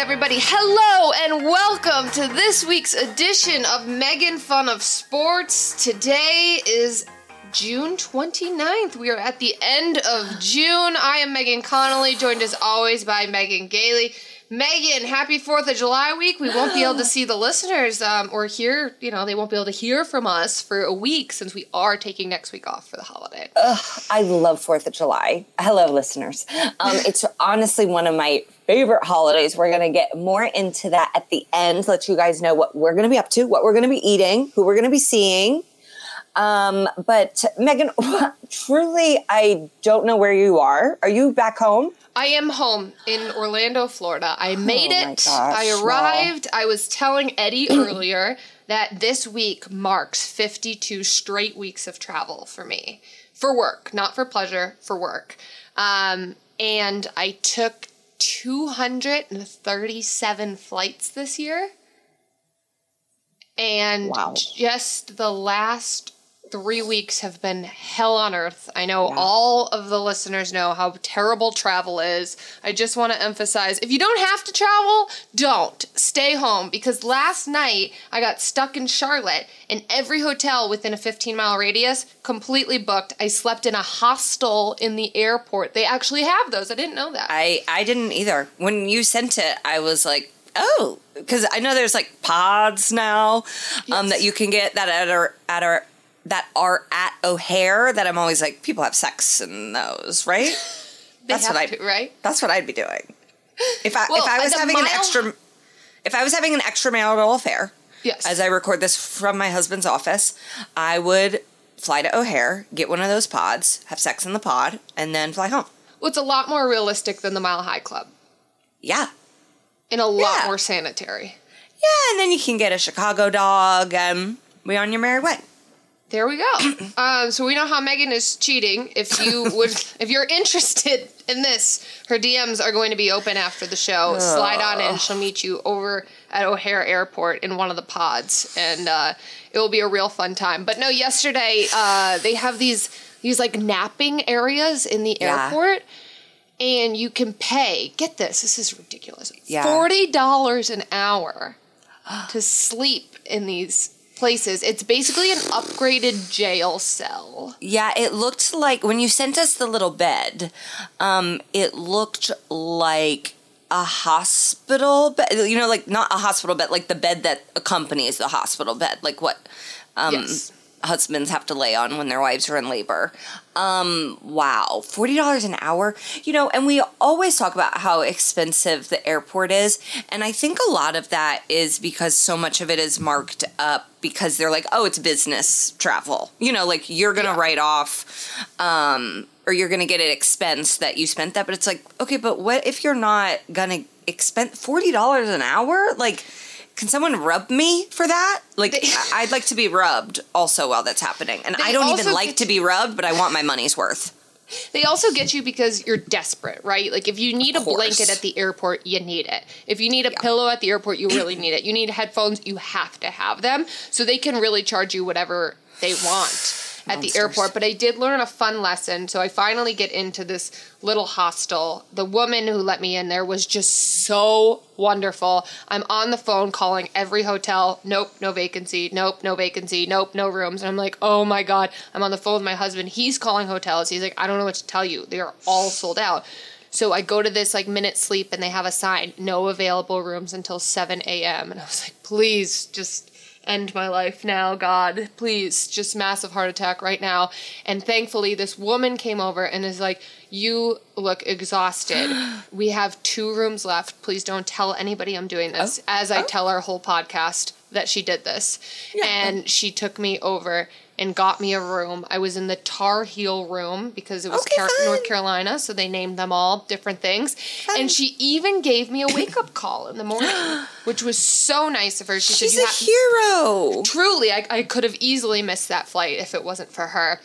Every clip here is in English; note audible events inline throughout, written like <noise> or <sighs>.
everybody. Hello and welcome to this week's edition of Megan Fun of Sports. Today is June 29th. We are at the end of June. I am Megan Connolly, joined as always by Megan Gailey. Megan, happy 4th of July week. We won't be able to <gasps> see the listeners um, or hear, you know, they won't be able to hear from us for a week since we are taking next week off for the holiday. Ugh, I love Fourth of July. Hello, listeners. Um, <laughs> it's honestly one of my favorite holidays. We're going to get more into that at the end. Let you guys know what we're going to be up to, what we're going to be eating, who we're going to be seeing. Um, but Megan, <laughs> truly, I don't know where you are. Are you back home? I am home in Orlando, Florida. I made Oh it. gosh, I wow. arrived. I was telling Eddie <clears throat> earlier that this week marks 52 straight weeks of travel for me. For work, not for pleasure, for work. Um, and I took 237 flights this year. And Wow. just the last three weeks have been hell on earth. I know Yeah. all of the listeners know how terrible travel is. I just want to emphasize if you don't have to travel, don't. Stay home because last night I got stuck in Charlotte and every hotel within a 15 mile radius completely booked. I slept in a hostel in the airport. They actually have those. I didn't know that. I I didn't either. When you sent it, I was like, oh, because I know there's like pods now um, Yes. that you can get that at our at our that are at O'Hare. That I'm always like, people have sex in those, right? <laughs> they that's have what I- to, right? That's what I'd be doing if I Well, if I was having an extra if I was having an extramarital affair. Yes. As I record this from my husband's office, I would fly to O'Hare, get one of those pods, have sex in the pod, and then fly home. well, it's a lot more realistic than the Mile High Club Yeah. and a lot Yeah. more sanitary. Yeah, and then you can get a Chicago dog. Um, we on your merry way. There we go. <coughs> um, so we know how Megan is cheating. If you would, if you're interested in this, her DMs are going to be open after the show. Slide on in. She'll meet you over at O'Hare Airport in one of the pods, and uh, it will be a real fun time. But no, yesterday uh, they have these these like napping areas in the Yeah. airport. And you can pay. Get this. This is ridiculous. Yeah. Forty dollars an hour <gasps> to sleep in these places. It's basically an upgraded jail cell. Yeah, it looked like when you sent us the little bed, um, it looked like a hospital bed. You know, like not a hospital bed, like the bed that accompanies the hospital bed, like what um, Yes. Husbands have to lay on when their wives are in labor. Um, wow, forty dollars an hour. You know, and we always talk about how expensive the airport is, and I think a lot of that is because so much of it is marked up because they're like, oh, it's business travel. You know, like you're gonna Yeah. write off, um, or you're gonna get an expense that you spent that. But it's like, okay, but what if you're not gonna expend forty dollars an hour? Like. Can someone rub me for that? Like, They- I'd like to be rubbed also while that's happening. And I don't even like to be rubbed, but I want my money's worth. They also get you because you're desperate, right? Like if you need a blanket at the airport, you need it. If you need a pillow at the airport, you really need it. You need headphones, you have to have them. So they can really charge you whatever they want at the airport. But I did learn a fun lesson. So I finally get into this little hostel. The woman who let me in there was just so wonderful. I'm on the phone calling every hotel. Nope, no vacancy. Nope, no vacancy. Nope, no rooms. And I'm like, oh my God. I'm on the phone with my husband. He's calling hotels. He's like, I don't know what to tell you. They are all sold out. So I go to this like Minute Suites and they have a sign, no available rooms until 7 a.m. And I was like, please just end my life now, God. Please, just massive heart attack right now. And thankfully, this woman came over and is like, You look exhausted. <gasps> we have two rooms left. Please don't tell anybody I'm doing this. Oh. As I oh. tell our whole podcast that she did this. And she took me over and got me a room. I was in the Tar Heel room because it was Okay, Car- North Carolina, so they named them all different things. And she even gave me a wake up call in the morning, <gasps> which was so nice of her. She She's said, a ha- hero. truly I, I could have easily missed that flight if it wasn't for her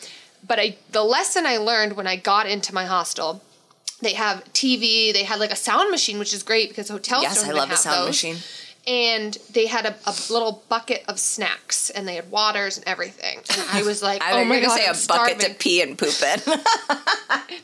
but i the lesson i learned when i got into my hostel they have tv they had like a sound machine which is great because hotels Yes, don't I love a have sound those. machine. And they had a, a little bucket of snacks and they had waters and everything. And I was like, I oh my gonna god, say I'm a bucket starving. to pee and poop in. <laughs>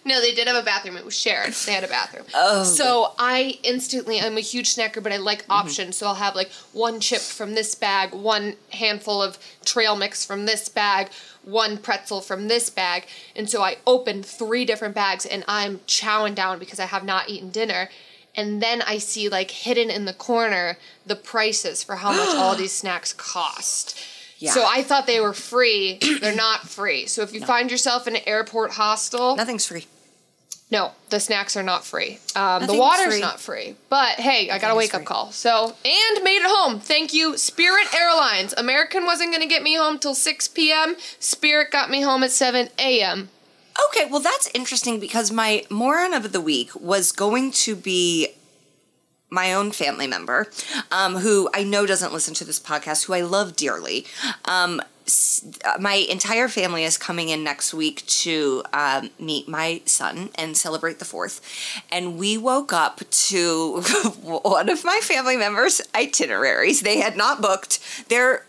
No, they did have a bathroom. It was shared. They had a bathroom. Oh. So I instantly, I'm a huge snacker, but I like Mm-hmm. options. So I'll have like one chip from this bag, one handful of trail mix from this bag, one pretzel from this bag. And so I open three different bags and I'm chowing down because I have not eaten dinner. And then I see like hidden in the corner the prices for how much all <gasps> these snacks cost. Yeah. So I thought they were free. They're not free. So if you find yourself in an airport hostel, Nothing's free. no, the snacks are not free. Um, the water's free. not free. But hey, I got a wake up call. So, and made it home. Thank you, Spirit Airlines. American wasn't going to get me home till 6 p.m. Spirit got me home at 7 a.m. Okay, well that's interesting because my moron of the week was going to be my own family member, um, who I know doesn't listen to this podcast, who I love dearly. Um, uh, my entire family is coming in next week to um, meet my son and celebrate the fourth. And we woke up to <laughs> one of my family members' itineraries. They had not booked. They're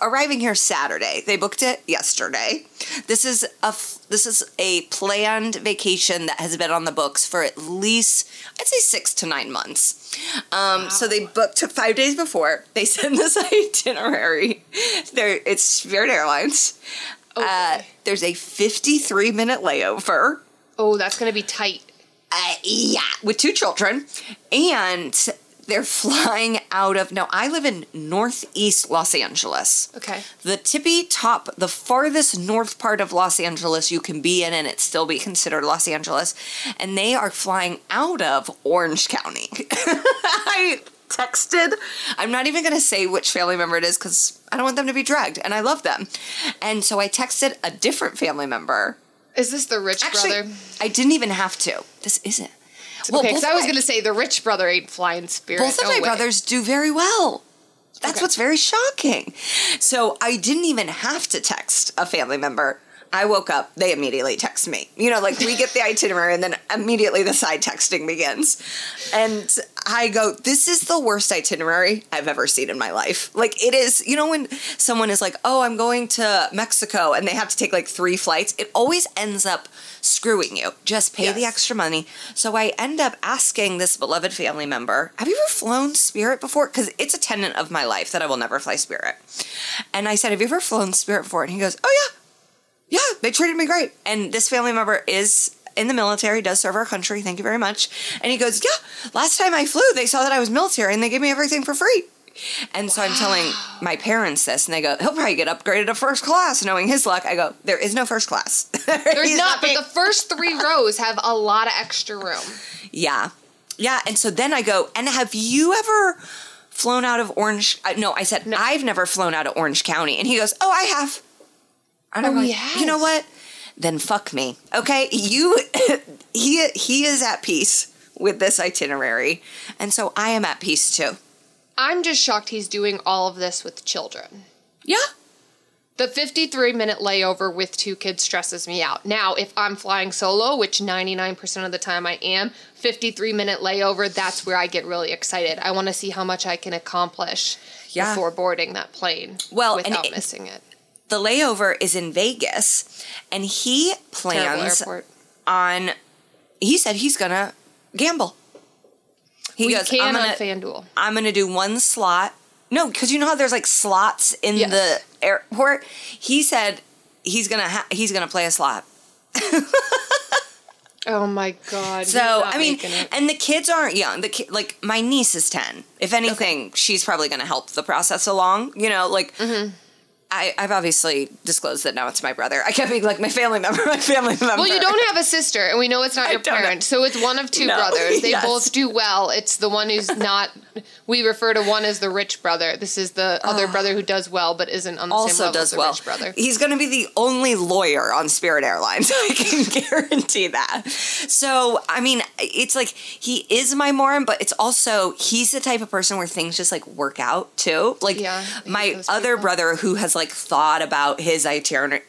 arriving here Saturday. They booked it yesterday. This is a this is a planned vacation that has been on the books for at least I'd say six to nine months. Um, So they booked took five days before. They <laughs> send this <laughs> itinerary. There, it's Spirit Airlines. Uh, Okay. there's a 53 minute layover. Oh, that's going to be tight. Uh, yeah, with two children, and they're <laughs> flying out of. Now, I live in northeast Los Angeles. Okay. The tippy top, the farthest north part of Los Angeles you can be in, and it still be considered Los Angeles. And they are flying out of Orange County. <laughs> I texted, I'm not even going to say which family member it is because I don't want them to be dragged, and I love them. And so I texted a different family member. Is this the rich Actually, brother? I didn't even have to. This isn't. Okay, because I was going to say the rich brother ain't flying Spirit. both of No my way. brothers do very well. That's Okay. what's very shocking. So I didn't even have to text a family member. I woke up, they immediately text me. You know, like we get the <laughs> itinerary and then immediately the side texting begins. And I go, This is the worst itinerary I've ever seen in my life. Like it is, you know, when someone is like, Oh, I'm going to Mexico and they have to take like three flights, it always ends up screwing you. Just pay the extra money. So I end up asking this beloved family member, Have you ever flown Spirit before? Because it's a tenet of my life that I will never fly Spirit. And I said, Have you ever flown Spirit before? And he goes, Oh, yeah. Yeah, they treated me great. And this family member is in the military, does serve our country. Thank you very much. And he goes, Yeah, last time I flew, they saw that I was military and they gave me everything for free. And so I'm telling my parents this, and they go, He'll probably get upgraded to first class, knowing his luck. I go, There is no first class. <laughs> There's He's not, but the first three rows have a lot of extra room. Yeah. Yeah. And so then I go, and have you ever flown out of Orange? Uh, no, I said, no. I've never flown out of Orange County. And he goes, Oh, I have. And I'm Oh, like, he You know what? Then fuck me. Okay. You, <laughs> he, he is at peace with this itinerary. And so I am at peace too. I'm just shocked he's doing all of this with children. Yeah. The 53 minute layover with two kids stresses me out. Now, if I'm flying solo, which 99% of the time I am, 53 minute layover, that's where I get really excited. I want to see how much I can accomplish Yeah. before boarding that plane Well, without it- missing it. The layover is in Vegas and he plans on, he said he's to gamble. He We goes, can I'm on gonna, FanDuel. I'm gonna do one slot. No, because you know how there's like slots in Yes. the airport. He said he's gonna ha- he's gonna play a slot. <laughs> Oh my god. So I mean, and the kids aren't young. The ki- like my niece is ten. If anything, she's probably gonna help the process along. You know, like. Mm-hmm. I, I've obviously disclosed that now it's my brother. I kept being like my family member, <laughs> my family member. Well, you don't have a sister, and we know it's not <laughs> I your don't have- parent. So it's one of two No. brothers. <laughs> They Yes. both do well. It's the one who's not. We refer to one as the rich brother. This is the other ah. brother who does well, but isn't on the same also level as does the well. rich brother. He's going to be the only lawyer on Spirit Airlines. I can guarantee that. So, I mean, it's like he is my moron, but it's also he's the type of person where things just like work out too. Like Yeah, my other people. brother who has like like thought about his itinerary.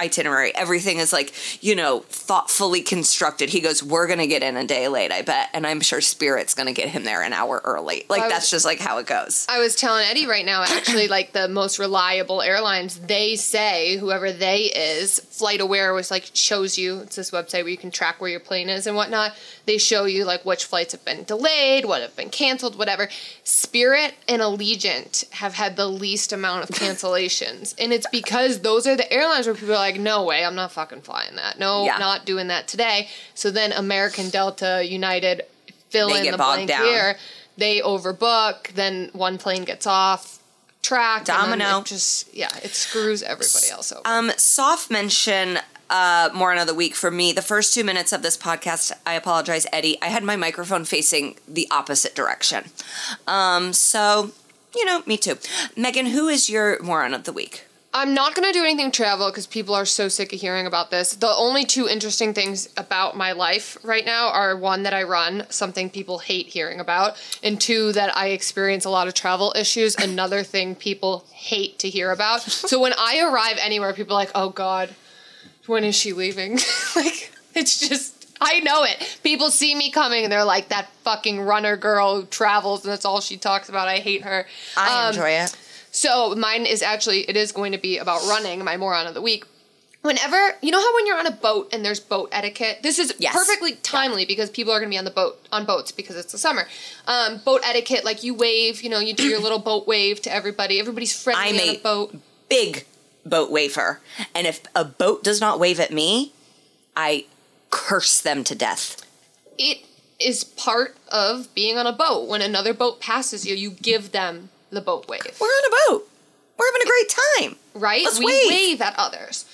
itinerary. Everything is like, you know, thoughtfully constructed. He goes, We're going to get in a day late, I bet. And I'm sure Spirit's going to get him there an hour early. Like, I that's just like how it goes. I was telling Eddie right now, actually, like the most reliable airlines, they say whoever they is, FlightAware was like shows you. It's this website where you can track where your plane is and whatnot. They show you like which flights have been delayed, what have been canceled, whatever. Spirit and Allegiant have had the least amount of <laughs> cancellations, and it's because those are the airlines where people are like, "No way, I'm not fucking flying that. No, Yeah. not doing that today." So then American, Delta, United, fill They in the blank down. here they overbook, then one plane gets off track. Domino. just yeah, it screws everybody else over. Um, soft mention uh, more another week for me. The first two minutes of this podcast, I apologize, Eddie. I had my microphone facing the opposite direction. Um, so, you know, me too. Megan, who is your moron of the week? I'm not gonna do anything travel because people are so sick of hearing about this. The only two interesting things about my life right now are one that I run, something people hate hearing about, and two that I experience a lot of travel issues, another thing people hate to hear about. So when I arrive anywhere, people are like, "Oh God, when is she leaving?" <laughs> like it's just. I know it. People see me coming and they're like, that fucking runner girl who travels and that's all she talks about. I hate her. I Um, enjoy it. So mine is actually it is going to be about running, my moron of the week. Whenever you know how when you're on a boat and there's boat etiquette, this is Yes. perfectly timely because people are going to be on the boat on boats because it's the summer. Um, boat etiquette, like you wave, you know, you do your little boat wave to everybody. Everybody's friendly I'm on a a boat. big boat waver. And if a boat does not wave at me, I curse them to death. It is part of being on a boat. When another boat passes you, you give them the boat wave. We're on a boat. We're having a great time. right? Let's we wave. wave. at others.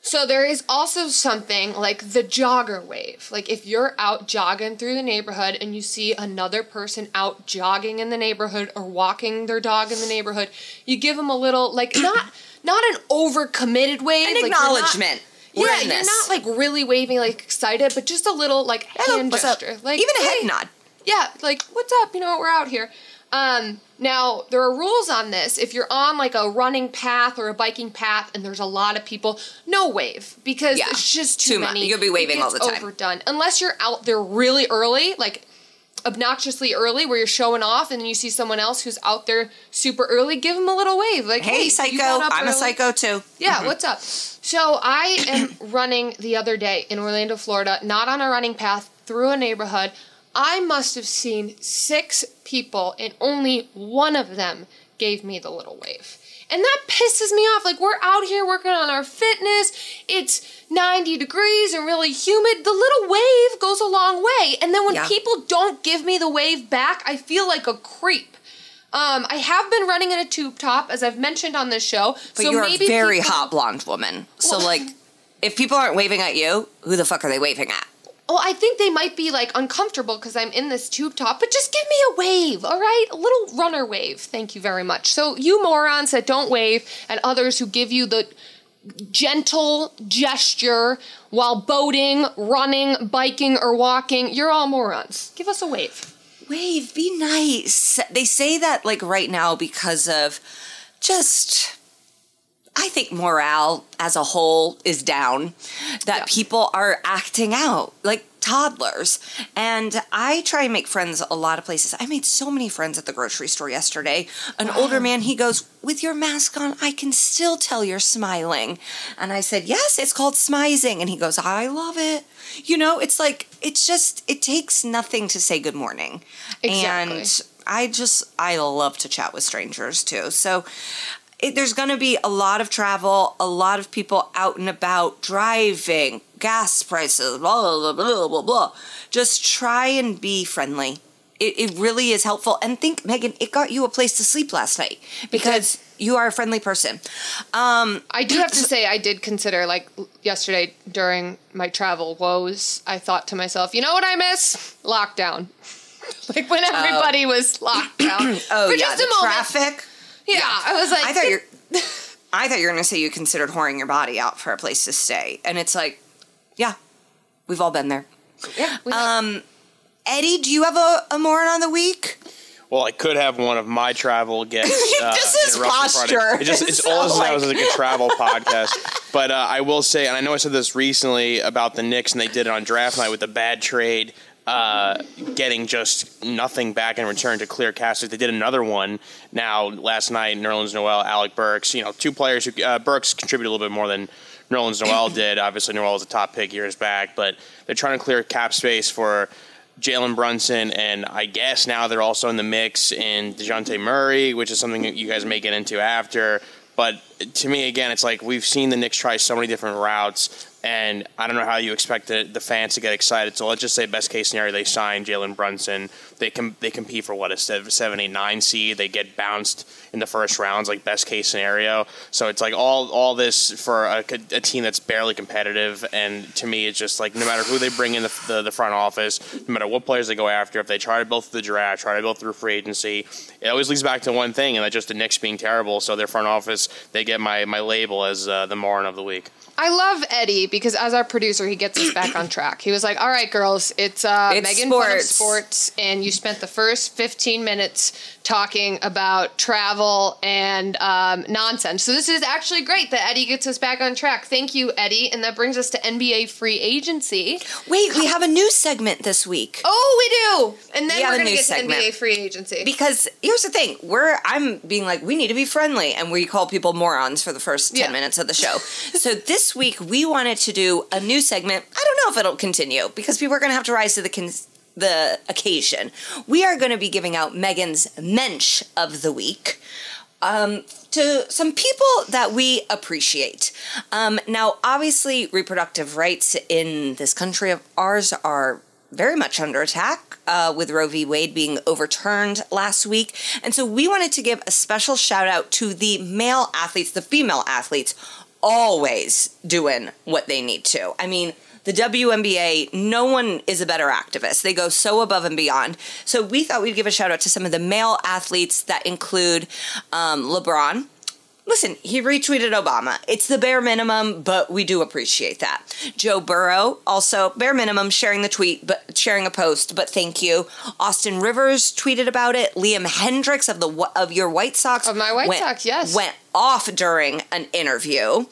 So there is also something like the jogger wave. Like if you're out jogging through the neighborhood and you see another person out jogging in the neighborhood or walking their dog in the neighborhood, you give them a little like <coughs> not not an overcommitted wave, An like, not- acknowledgement. Yeah, you're not like really waving like excited, but just a little like Hello, hand up? gesture, like Even a head "Hey." nod. Yeah, like what's up? You know, we're out here. Um, now there are rules on this. If you're on like a running path or a biking path, and there's a lot of people, no wave because Yeah, it's just too, too much. many. You'll be waving all the time. Overdone unless you're out there really early, like obnoxiously early, where you're showing off, and then you see someone else who's out there super early. Give them a little wave, like Hey, you psycho. I'm a psycho too. Yeah, what's up? So I am <coughs> running the other day in Orlando, Florida, not on a running path, through a neighborhood. I must have seen six people, and only one of them gave me the little wave. And that pisses me off. Like, we're out here working on our fitness. It's 90 degrees and really humid. The little wave goes a long way. And then when Yeah. people don't give me the wave back, I feel like a creep. Um, I have been running in a tube top, as I've mentioned on this show. But so you're a very people- hot blonde woman. So Well- like if people aren't waving at you, who the fuck are they waving at? Oh, I think they might be like uncomfortable because I'm in this tube top, but just give me a wave, all right? A little runner wave. Thank you very much. So, you morons that don't wave and others who give you the gentle gesture while boating, running, biking, or walking, you're all morons. Give us a wave. Wave, be nice. They say that like right now because of just I think morale as a whole is down. That Yeah. people are acting out like toddlers. And I try and make friends a lot of places. I made so many friends at the grocery store yesterday. An older man, he goes, With your mask on, I can still tell you're smiling. And I said, Yes, it's called smizing. And he goes, I love it. You know, it's like, it's just, it takes nothing to say good morning. Exactly. And I just, I love to chat with strangers too. So, it, there's going to be a lot of travel, a lot of people out and about driving, gas prices, blah, blah, blah, blah, blah, blah. Just try and be friendly. It, it really is helpful. And think, Megan, it got you a place to sleep last night because you are a friendly person. Um, I do have to say, I did consider, like, yesterday during my travel woes, I thought to myself, you know what I miss? Lockdown. <laughs> like, when everybody was locked down. <clears throat> oh, For yeah, just the a moment. traffic. Yeah, I was like, I thought <laughs> you're. I thought you were going to say you considered whoring your body out for a place to stay, and it's like, yeah, we've all been there. yeah, Um, Eddie, do you have a, a moron on the week? Well, I could have one of my travel guests. <laughs> Uh, This is interrupt Friday. posture. It just, it's <laughs> So, all this like- is like a travel podcast. But uh, I will say, and I know I said this recently about the Knicks, and they did it on draft night with a bad trade, uh, getting just nothing back in return to clear Cassidy. They did another one now last night. Nerlens Noel, Alec Burks. You know, two players who uh, Burks contributed a little bit more than Nerlens Noel <coughs> did. Obviously, Noel was a top pick years back, but they're trying to clear cap space for. Jalen Brunson, and I guess now they're also in the mix in Dejounte Murray, which is something that you guys may get into after. But to me, again, it's like we've seen the Knicks try so many different routes, and I don't know how you expect the, the fans to get excited. So let's just say, best case scenario, they sign Jalen Brunson. They can they compete for what a seven, eight, nine seed. They get bounced in the first rounds, like best case scenario. So it's like all all this for a, a team that's barely competitive. And to me, it's just like no matter who they bring in the, the, the front office, no matter what players they go after, if they try to build through the draft, try to build through free agency, it always leads back to one thing, and that's just the Knicks being terrible. So their front office, they get my my label as uh, the moron of the week. I love Eddie because as our producer, he gets us back on track. He was like, "All right, girls, it's, uh, It's Megan fun of sports." sports, and you spent the first fifteen minutes talking about travel and um, nonsense. So this is actually great that Eddie gets us back on track. Thank you, Eddie, and that brings us to NBA free agency. Wait, we have a new segment this week. Oh, we do, and then we we're gonna get segment. to NBA free agency. Because here's the thing, we're I'm being like we need to be friendly, and we call people morons for the first ten Yeah. minutes of the show. so this week we wanted to do a new segment. I don't know if it'll continue because people are going to have to rise to the con- the occasion. We are going to be giving out Megan's Mensch of the week. Um, to some people that we appreciate. Um, now, obviously, reproductive rights in this country of ours are very much under attack uh, with Roe v. Wade being overturned last week. And so we wanted to give a special shout out to the male athletes, the female athletes, always doing what they need to. I mean, the WNBA, no one is a better activist. They go so above and beyond. So we thought we'd give a shout out to some of the male athletes that include um, LeBron. Listen, he retweeted Obama. It's the bare minimum, but we do appreciate that. Joe Burrow, also bare minimum, sharing the tweet, but sharing a post, but thank you. Austin Rivers tweeted about it. Liam Hendriks of the of your White Sox Of my White went- Sox, yes. went off during an interview.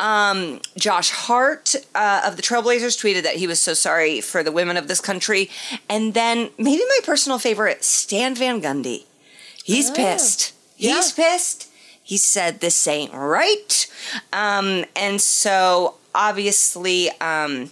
Um, Josh Hart uh, of the Trailblazers tweeted that he was so sorry for the women of this country. And then maybe my personal favorite, Stan Van Gundy. He's pissed. He's pissed. He said this ain't right. Um, and so obviously, um,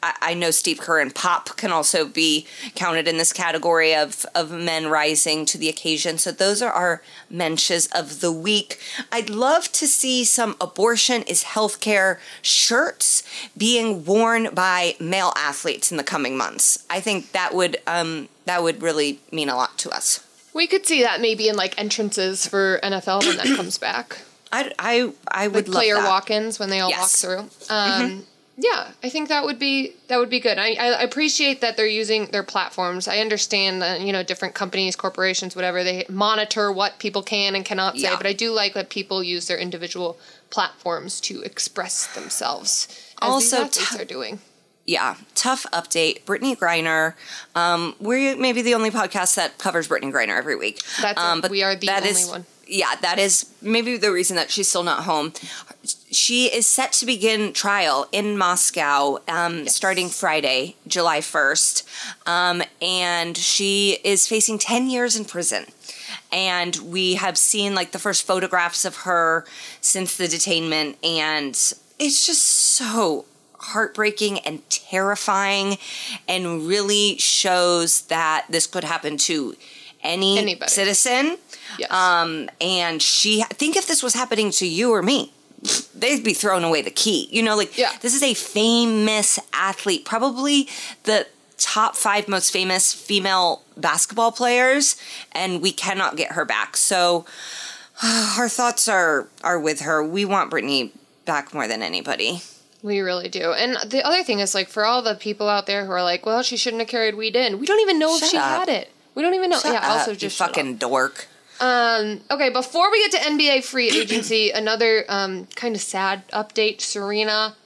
I, I know Steve Kerr and Pop can also be counted in this category of, of men rising to the occasion. So those are our mensches of the week. I'd love to see some abortion is healthcare shirts being worn by male athletes in the coming months. I think that would um, that would really mean a lot to us. We could see that maybe in like entrances for NFL when that comes back. <clears throat> I, I, I would like player that. walk-ins when they all Yes. walk through. Um, Yeah, I think that would be that would be good. I, I appreciate that they're using their platforms. I understand that you know different companies, corporations, whatever they monitor what people can and cannot say. Yeah. But I do like that people use their individual platforms to express themselves. As Also, these athletes t- are doing. Yeah, tough update. Brittney Griner. Um, we're maybe the only podcast that covers Brittney Griner every week. That's um, We are the only is- one. Yeah, that is maybe the reason that she's still not home. She is set to begin trial in Moscow um, starting Friday, July 1st. Um, and she is facing 10 years in prison. And we have seen like the first photographs of her since the detainment. And it's just so heartbreaking and terrifying and really shows that this could happen to any Anybody. citizen. Yes. Um, and she, think if this was happening to you or me, they'd be throwing away the key. You know, like Yeah. this is a famous athlete, probably the top five most famous female basketball players, and we cannot get her back. So <sighs> our thoughts are are with her. We want Brittney back more than anybody. We really do. And the other thing is like for all the people out there who are like, well, she shouldn't have carried weed in. We don't even know Shut if she up. had it. We don't even know. Shut yeah, up, also just fucking dork. Um, okay, before we get to NBA free agency, <clears throat> another um, kind of sad update. Serena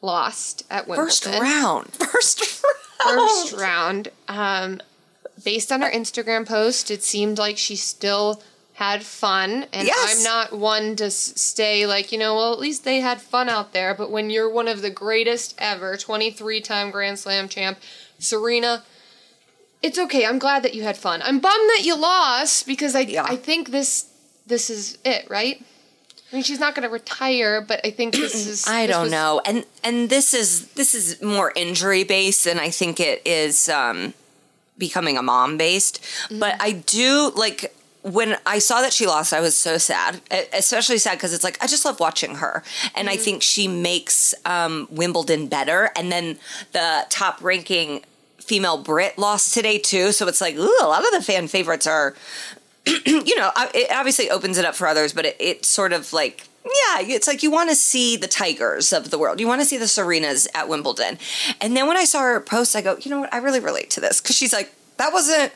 lost at Wimbledon. First round. <laughs> First round. First round. Um, based on her Instagram post, it seemed like she still had fun. And Yes. I'm not one to stay like, you know, well, at least they had fun out there. But when you're one of the greatest ever, 23 time Grand Slam champ, Serena, it's okay. I'm glad that you had fun. I'm bummed that you lost because I, Yeah. I think this this is it, right? I mean, she's not going to retire, but I think this <clears throat> is. I this don't was- know. And and this is this is more injury based than I think it is um becoming a mom based. But I do like when I saw that she lost, I was so sad, especially sad because it's like I just love watching her, and I think she makes um, Wimbledon better. And then the top ranking female Brit lost today too, so it's like ooh, a lot of the fan favorites are <clears throat> you know, it obviously opens it up for others, but it, it sort of like, yeah, it's like you want to see the Tigers of the world. You want to see the Serenas at Wimbledon. And then when I saw her post, I go, you know what? I really relate to this because she's like, that wasn't.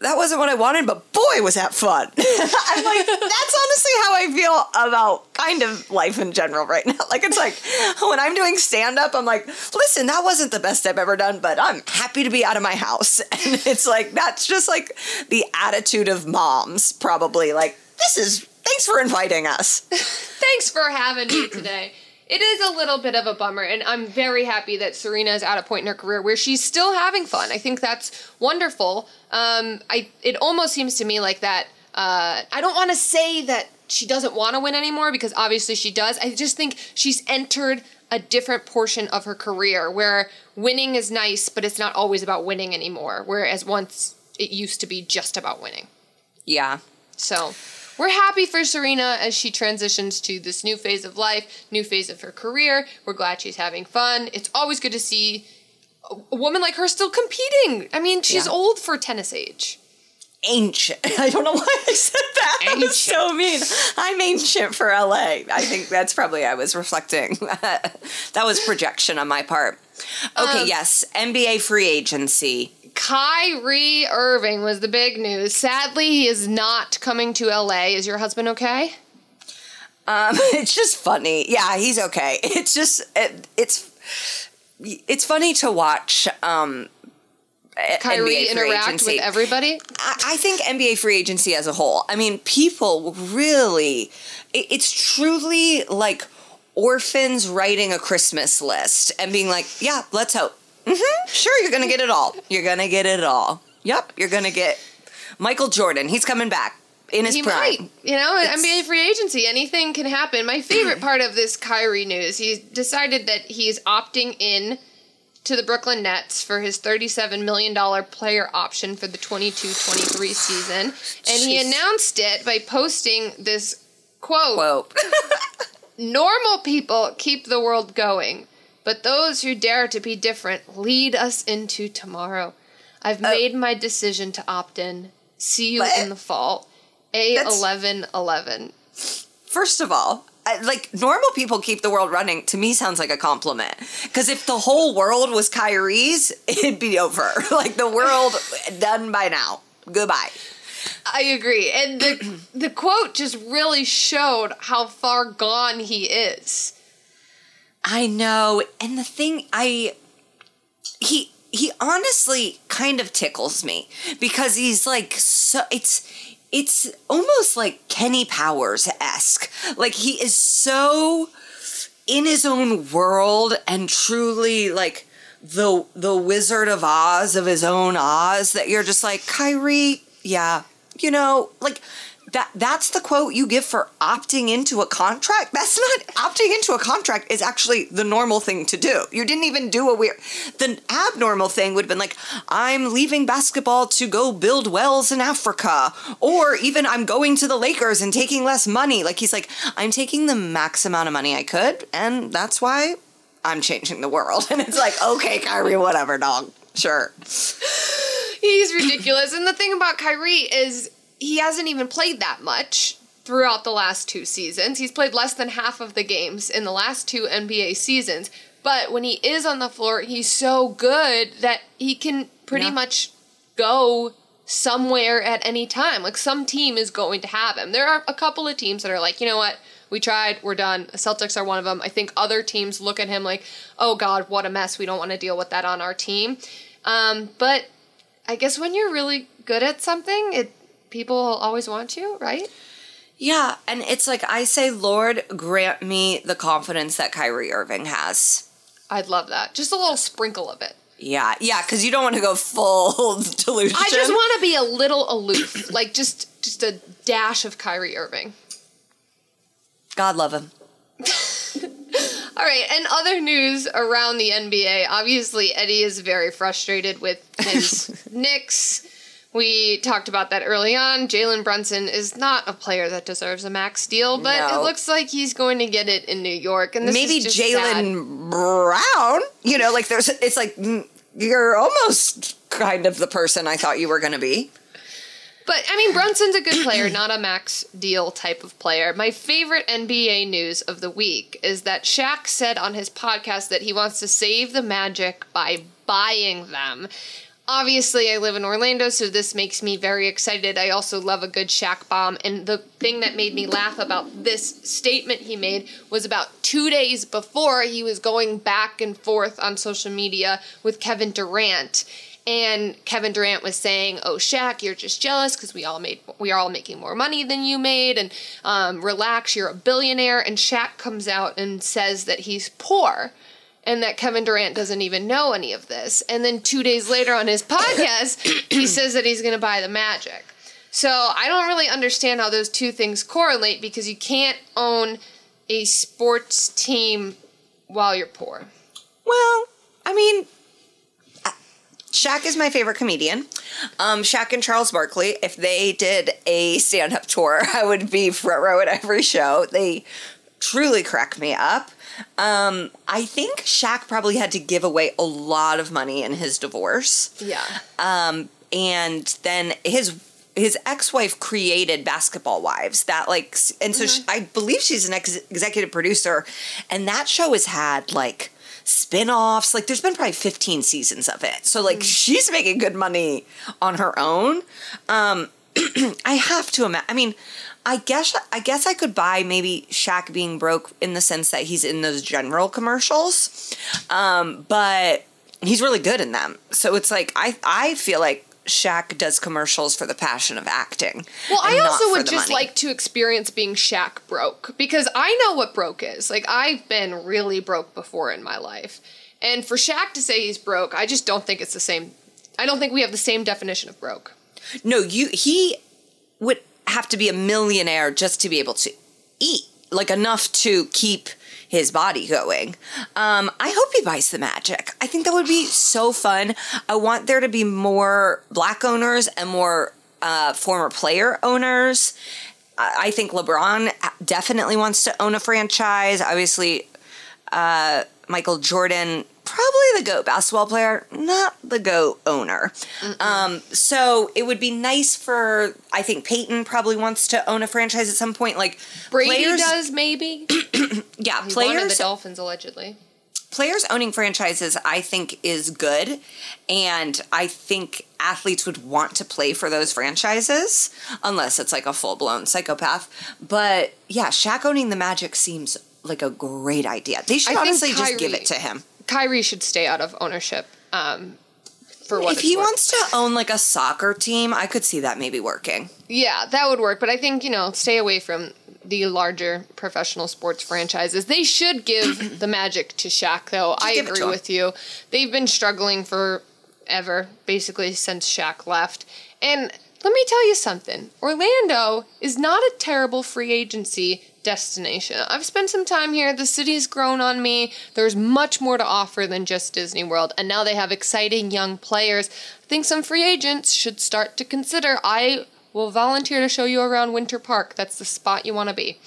That wasn't what I wanted, but boy, was that fun. <laughs> I'm like, that's honestly how I feel about kind of life in general right now. Like, it's like when I'm doing stand up, I'm like, listen, that wasn't the best I've ever done, but I'm happy to be out of my house. <laughs> And it's like, that's just like the attitude of moms, probably. Like, this is, thanks for inviting us. <laughs> Thanks for having me today. <clears throat> It is a little bit of a bummer, and I'm very happy that Serena is at a point in her career where she's still having fun. I think that's wonderful. Um, I it almost seems to me like that. Uh, I don't want to say that she doesn't want to win anymore because obviously she does. I just think she's entered a different portion of her career where winning is nice, but it's not always about winning anymore. Whereas once it used to be just about winning. Yeah. So we're happy for Serena as she transitions to this new phase of life, new phase of her career. We're glad she's having fun. It's always good to see a- woman like her still competing. I mean, she's Yeah. old for tennis age. Ancient. <laughs> I don't know why I said that. That was so mean. I'm ancient for LA. I think that's probably I was reflecting. <laughs> that was projection on my part. Okay, Um, yes. NBA free agency. Kyrie Irving was the big news. Sadly, he is not coming to LA. Is your husband okay? Um, <laughs> it's just funny. Yeah, he's okay. <laughs> It's just it, it's it's funny to watch um Kyrie NBA interact agency. with everybody. I I think NBA free agency as a whole. I mean, people really, it- it's truly like orphans writing a Christmas list and being like, yeah, let's hope. Hmm sure, you're going to get it all. You're going to get it all. Yep, you're going to get Michael Jordan. He's coming back in his He prime. might. You know, It's- NBA free agency, anything can happen. My favorite <clears throat> part of this Kyrie news, he decided that he's opting in to the Brooklyn Nets for his $37 million player option for the 22-23 season. And he announced it by posting this quote, Quote. <laughs> Normal people keep the world going, but those who dare to be different lead us into tomorrow. I've oh. made my decision to opt in. See you in the fall. A That's- eleven eleven. First of all, I, like normal people keep the world running to me sounds like a compliment because if the whole world was Kyrie's, it'd be over. <laughs> like the world done by now. Goodbye. I agree, and the <clears throat> the quote just really showed how far gone he is. I know. And the thing I he he honestly kind of tickles me because he's like so it's it's almost like Kenny Powers esque. Like he is so in his own world and truly like the the Wizard of Oz of his own Oz that you're just like Kyrie, yeah, you know, like that that's the quote you give for opting into a contract. That's not opting into a contract is actually the normal thing to do. You didn't even do a weird the abnormal thing would have been like, I'm leaving basketball to go build wells in Africa. Or even I'm going to the Lakers and taking less money. Like he's like, I'm taking the max amount of money I could, and that's why I'm changing the world. <laughs> And it's like, okay, Kyrie, whatever, dog. Sure. He's ridiculous. and the thing about Kyrie is he hasn't even played that much throughout the last two seasons. He's played less than half of the games in the last two NBA seasons. But when he is on the floor, he's so good that he can pretty Yeah. much go somewhere at any time. Like some team is going to have him. There are a couple of teams that are like, you know what? We tried, we're done. The Celtics are one of them. I think other teams look at him like, oh God, what a mess. We don't want to deal with that on our team. Um, but I guess when you're really good at something, it people always want to, right? Yeah, and it's like I say, Lord, grant me the confidence that Kyrie Irving has. I'd love that. Just a little sprinkle of it. Yeah, yeah, because you don't want to go full <laughs> delusion. I just want to be a little aloof, <clears throat> like just just a dash of Kyrie Irving. God love him. <laughs> All right, and other news around the NBA. Obviously, Eddie is very frustrated with his <laughs> Knicks. We talked about that early on. Jalen Brunson is not a player that deserves a max deal, but No. it looks like he's going to get it in New York. And this Maybe is just sad. Jalen Brown. You know, like there's, it's like mm, you're almost kind of the person I thought you were going to be. But I mean, Brunson's a good player, <clears throat> not a max deal type of player. My favorite NBA news of the week is that Shaq said on his podcast that he wants to save the Magic by buying them. Obviously, I live in Orlando, so this makes me very excited. I also love a good Shaq bomb. And the thing that made me laugh about this statement he made was about two days before he was going back and forth on social media with Kevin Durant. And Kevin Durant was saying, "Oh, Shaq, you're just jealous because we all made we are all making more money than you made, and um, relax, you're a billionaire." And Shaq comes out and says that he's poor, and that Kevin Durant doesn't even know any of this. And then two days later on his podcast, he <coughs> says that he's going to buy the Magic. So I don't really understand how those two things correlate because you can't own a sports team while you're poor. Well, I mean, Shaq is my favorite comedian. Um, Shaq and Charles Barkley, if they did a stand up tour, <laughs> I would be front row at every show. They truly crack me up. Um, I think Shaq probably had to give away a lot of money in his divorce. Yeah. Um, and then his his ex-wife created basketball wives that like and so she, i believe she's an ex- executive producer and that show has had like spin-offs like there's been probably 15 seasons of it so like she's making good money on her own um <clears throat> i have to imagine i mean i guess i guess i could buy maybe Shaq being broke in the sense that he's in those general commercials um but he's really good in them. So it's like I I feel like Shaq does commercials for the passion of acting. Well, I also would just money. like to experience being Shaq broke because I know what broke is. Like I've been really broke before in my life. And for Shaq to say he's broke, I just don't think it's the same. I don't think we have the same definition of broke. No, you he would have to be a millionaire just to be able to eat, like enough to keep his body going. Um, I hope he buys the magic. I think that would be so fun. I want there to be more black owners and more uh, former player owners. I think LeBron definitely wants to own a franchise. Obviously, uh, Michael Jordan, probably the GOAT basketball player, not the GOAT owner. Um, so it would be nice for, I think Peyton probably wants to own a franchise at some point. Like Brady players, does maybe. <clears throat> yeah, He wanted the players, Dolphins allegedly. players owning franchises, I think is good. And I think athletes would want to play for those franchises unless it's like a full blown psychopath. But yeah, Shaq owning the Magic seems like a great idea. They should I honestly just give it to him. Kyrie should stay out of ownership. Um, for what if he worth. wants to own like a soccer team, I could see that maybe working. Yeah, that would work. But I think, you know, stay away from the larger professional sports franchises. They should give <clears throat> the magic to Shaq, though. I it to agree with you. They've been struggling forever, basically since Shaq left. And let me tell you something Orlando is not a terrible free agency destination. I've spent some time here. The city's grown on me. There's much more to offer than just Disney World. And now they have exciting young players. I think some free agents should start to consider. I will volunteer to show you around Winter Park. That's the spot you want to be.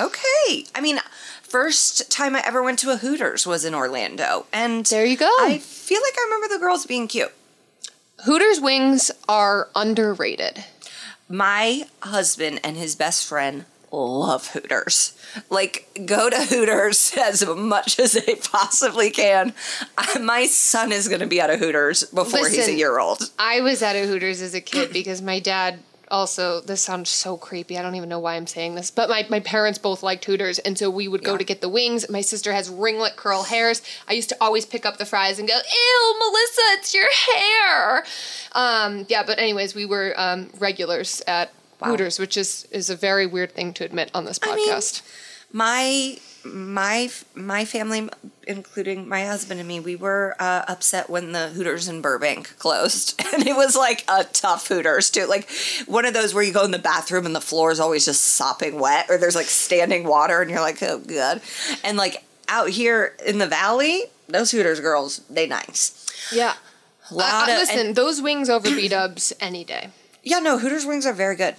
Okay. I mean, first time I ever went to a Hooters was in Orlando. And There you go. I feel like I remember the girls being cute. Hooters wings are underrated. My husband and his best friend love Hooters. Like, go to Hooters <laughs> as much as they possibly can. I, my son is going to be at a Hooters before he's a year old. I was at a Hooters as a kid because my dad also this sounds so creepy. I don't even know why I'm saying this, but my, my parents both liked Hooters, and so we would go Yeah. to get the wings. My sister has ringlet curl hairs. I used to always pick up the fries and go, "Ew, Melissa, it's your hair." Um, yeah, but anyways, we were um, regulars at Hooters, which is is a very weird thing to admit on this I mean, podcast. my my my family including my husband and me we were uh, upset when the hooters in burbank closed <laughs> and it was like a tough hooters too like one of those where you go in the bathroom and the floor is always just sopping wet or there's like standing water and you're like oh god and like out here in the valley those hooters girls they nice yeah. a lot I- I- of listen, and- those wings over B Dubs any day. yeah no hooters wings are very good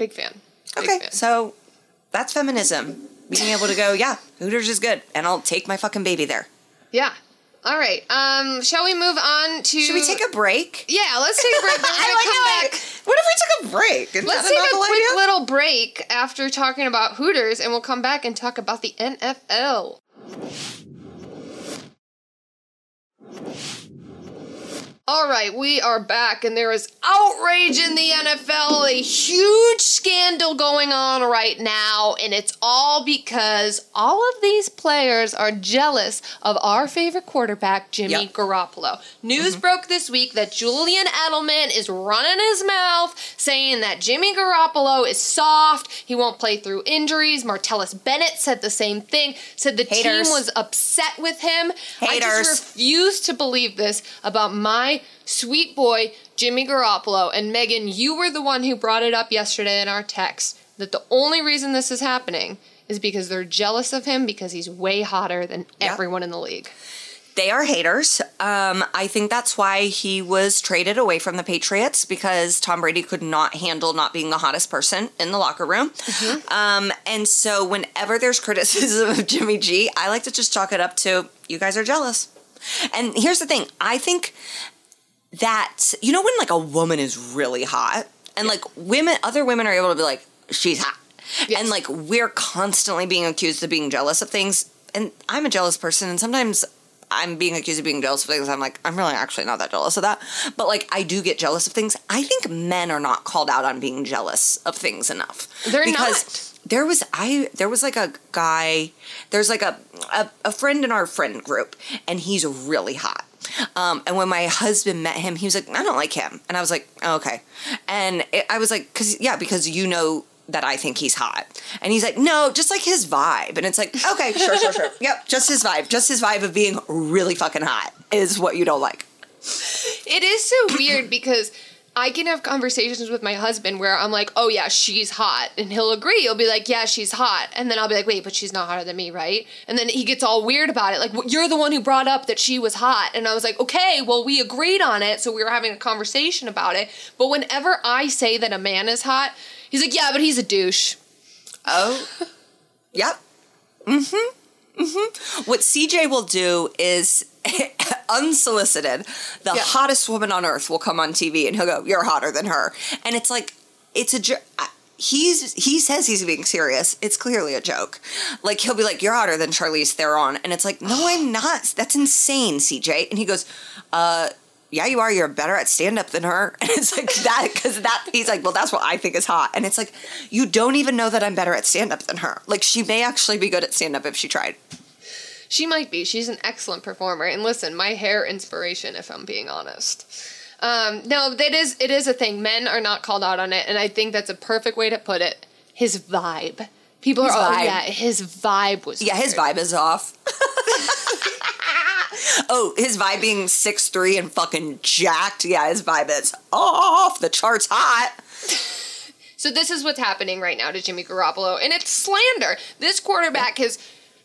Big fan. Big okay fan. so that's feminism being able to go yeah hooters is good and i'll take my fucking baby there Yeah. All right. Um, shall we move on to? should we take a break Yeah, let's take a break. We're <laughs> gonna come back. What if we took a break? Is Let's take a quick idea? little break after talking about Hooters, and we'll come back and talk about the NFL. All right, we are back, and there is outrage in the NFL, a huge scandal going on right now, and it's all because all of these players are jealous of our favorite quarterback, Jimmy Yep. Garoppolo. News Mm-hmm. broke this week that Julian Edelman is running his mouth saying that Jimmy Garoppolo is soft, he won't play through injuries. Martellus Bennett said the same thing, said the Haters. team was upset with him. Haters. I just refuse to believe this about my sweet boy, Jimmy Garoppolo. And Megan, you were the one who brought it up yesterday in our text that the only reason this is happening is because they're jealous of him because he's way hotter than Yep. everyone in the league. They are haters. Um, I think that's why he was traded away from the Patriots because Tom Brady could not handle not being the hottest person in the locker room. Mm-hmm. Um, and so whenever there's criticism of Jimmy G, I like to just chalk it up to you guys are jealous. And here's the thing I think that, you know, when like a woman is really hot and like women, other women are able to be like, she's hot. Yes. And like we're constantly being accused of being jealous of things. And I'm a jealous person. And sometimes I'm being accused of being jealous of things. I'm like, I'm really actually not that jealous of that. But like, I do get jealous of things. I think men are not called out on being jealous of things enough. They're because There was I there was like a guy there's like a, a a friend in our friend group and he's really hot. Um, and when my husband met him, he was like, I don't like him. And I was like, oh, okay. And it, I was like, cause yeah, because you know that I think he's hot. And he's like, no, just like his vibe. And it's like, okay, sure, sure, sure. <laughs> Yep, just his vibe. Just his vibe of being really fucking hot is what you don't like. It is so weird because I can have conversations with my husband where I'm like, oh yeah, she's hot. And he'll agree. He'll be like, yeah, she's hot. And then I'll be like, wait, but she's not hotter than me, right? And then he gets all weird about it. Like, you're the one who brought up that she was hot. And I was like, okay, well, we agreed on it. So we were having a conversation about it. But whenever I say that a man is hot, he's like, yeah, but he's a douche. Oh, yep. Mm-hmm. Mm-hmm. What CJ will do is <laughs> unsolicited, the Yeah. hottest woman on earth will come on TV and he'll go, "You're hotter than her," and it's like, it's a. He's he says he's being serious. It's clearly a joke. Like he'll be like, "You're hotter than Charlize Theron," and it's like, "No, <sighs> I'm not. That's insane, CJ." And he goes, "Uh, yeah, you are. You're better at stand up than her. <laughs> And it's like that because that he's like, well, that's what I think is hot. And it's like, you don't even know that I'm better at stand up than her. Like she may actually be good at stand up if she tried. She might be. She's an excellent performer. And listen, my hair inspiration, if I'm being honest. Um, no, that is it is a thing. Men are not called out on it, and I think that's a perfect way to put it. His vibe. People His are, oh vibe. yeah, his vibe was. Yeah, his vibe is off. <laughs> oh, his vibe being six three and fucking jacked. Yeah, his vibe is off. The chart's hot. <laughs> So this is what's happening right now to Jimmy Garoppolo, and it's slander. This quarterback has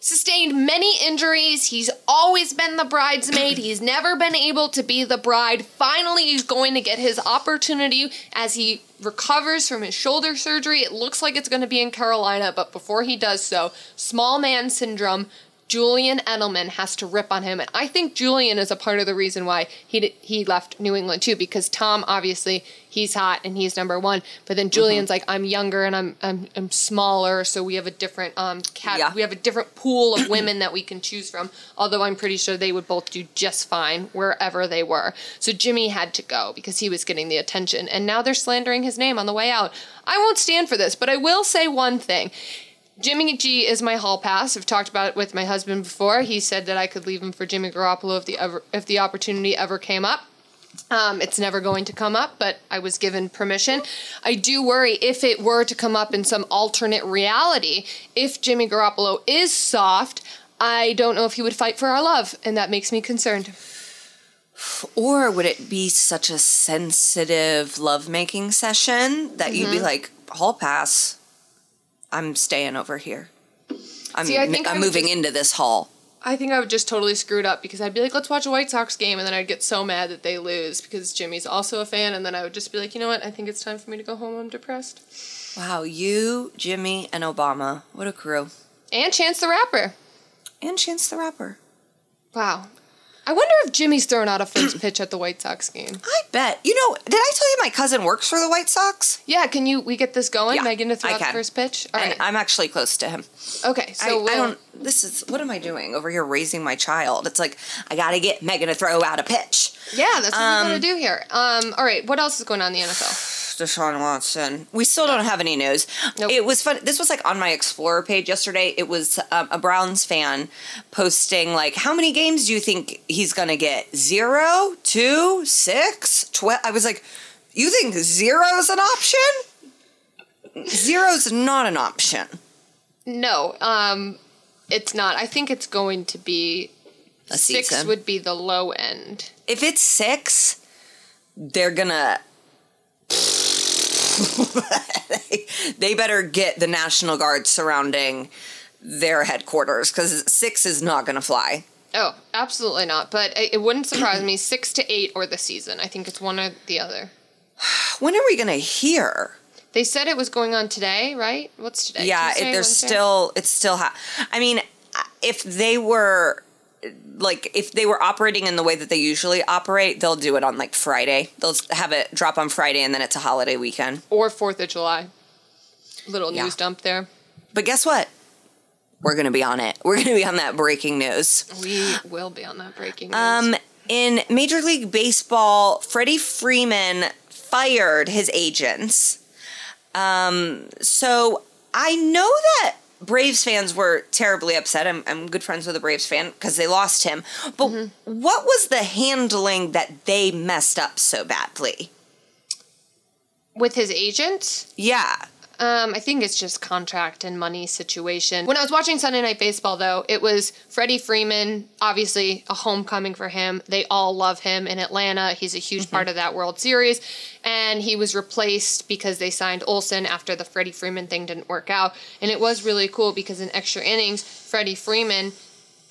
sustained many injuries. He's always been the bridesmaid. He's never been able to be the bride. Finally, he's going to get his opportunity as he recovers from his shoulder surgery. It looks like it's going to be in Carolina, but before he does so, small man syndrome Julian Edelman has to rip on him, and I think Julian is a part of the reason why he he left New England too. Because Tom, obviously, he's hot and he's number one, but then Julian's like, I'm younger and I'm I'm, I'm smaller, so we have a different um cat. Yeah. We have a different pool of <clears throat> women that we can choose from. Although I'm pretty sure they would both do just fine wherever they were. So Jimmy had to go because he was getting the attention, and now they're slandering his name on the way out. I won't stand for this, but I will say one thing. Jimmy G is my hall pass. I've talked about it with my husband before. He said that I could leave him for Jimmy Garoppolo if the ever if the opportunity ever came up. Um, it's never going to come up, but I was given permission. I do worry if it were to come up in some alternate reality, if Jimmy Garoppolo is soft, I don't know if he would fight for our love, and that makes me concerned. Or would it be such a sensitive lovemaking session that you'd Mm-hmm. be like, hall pass, I'm staying over here. I'm, See, I think I I'm moving just- into this hall. I think I would just totally screw it up because I'd be like, let's watch a White Sox game, and then I'd get so mad that they lose because Jimmy's also a fan, and then I would just be like, you know what? I think it's time for me to go home. I'm depressed. Wow, you, Jimmy, and Obama. What a crew. And Chance the Rapper. And Chance the Rapper. Wow. I wonder if Jimmy's throwing out a first <clears throat> pitch at the White Sox game. I bet. You know, did I tell you my cousin works for the White Sox? Yeah, can you we get this going, Yeah, Megan, to throw I out the first pitch? All and right. I'm actually close to him. okay, so I, we'll, I don't. This is what am I doing over here raising my child? It's like I gotta get Megan to throw out a pitch. Yeah, that's what we're gonna do here. Um, all right, what else is going on in the NFL? Deshaun Watson. We still don't have any news. Nope. It was fun. This was like on my Explorer page yesterday. It was um, a Browns fan posting like, "How many games do you think he's gonna get? Zero, two, six, twelve? I was like, "You think zero's an option? Zero's not an option." No, um, it's not. I think it's going to be A six season. would be the low end. if it's six, they're gonna. <laughs> they better get the National Guard surrounding their headquarters because six is not gonna fly. Oh, absolutely not. But it, it wouldn't surprise me. Six to eight or the season. I think it's one or the other. <sighs> When are we gonna hear? They said it was going on today, right? What's today? yeah, Tuesday, it, there's Wednesday? still it's still. Ha- I mean, if they were like if they were operating in the way that they usually operate, they'll do it on like Friday. They'll have it drop on Friday, and then it's a holiday weekend. or Fourth of July. Little Yeah. news dump there. But guess what? We're gonna be on it. We're gonna be on that breaking news. We will be on that breaking news. Um, in Major League Baseball, Freddie Freeman fired his agents. Um, so I know that Braves fans were terribly upset. I'm, I'm good friends with a Braves fan because they lost him. But mm-hmm. what was the handling that they messed up so badly? With his agent, Yeah. Um, I think it's just contract and money situation. When I was watching Sunday Night Baseball, though, it was Freddie Freeman, obviously a homecoming for him. They all love him in Atlanta. He's a huge part of that World Series. And he was replaced because they signed Olson after the Freddie Freeman thing didn't work out. And it was really cool because in extra innings, Freddie Freeman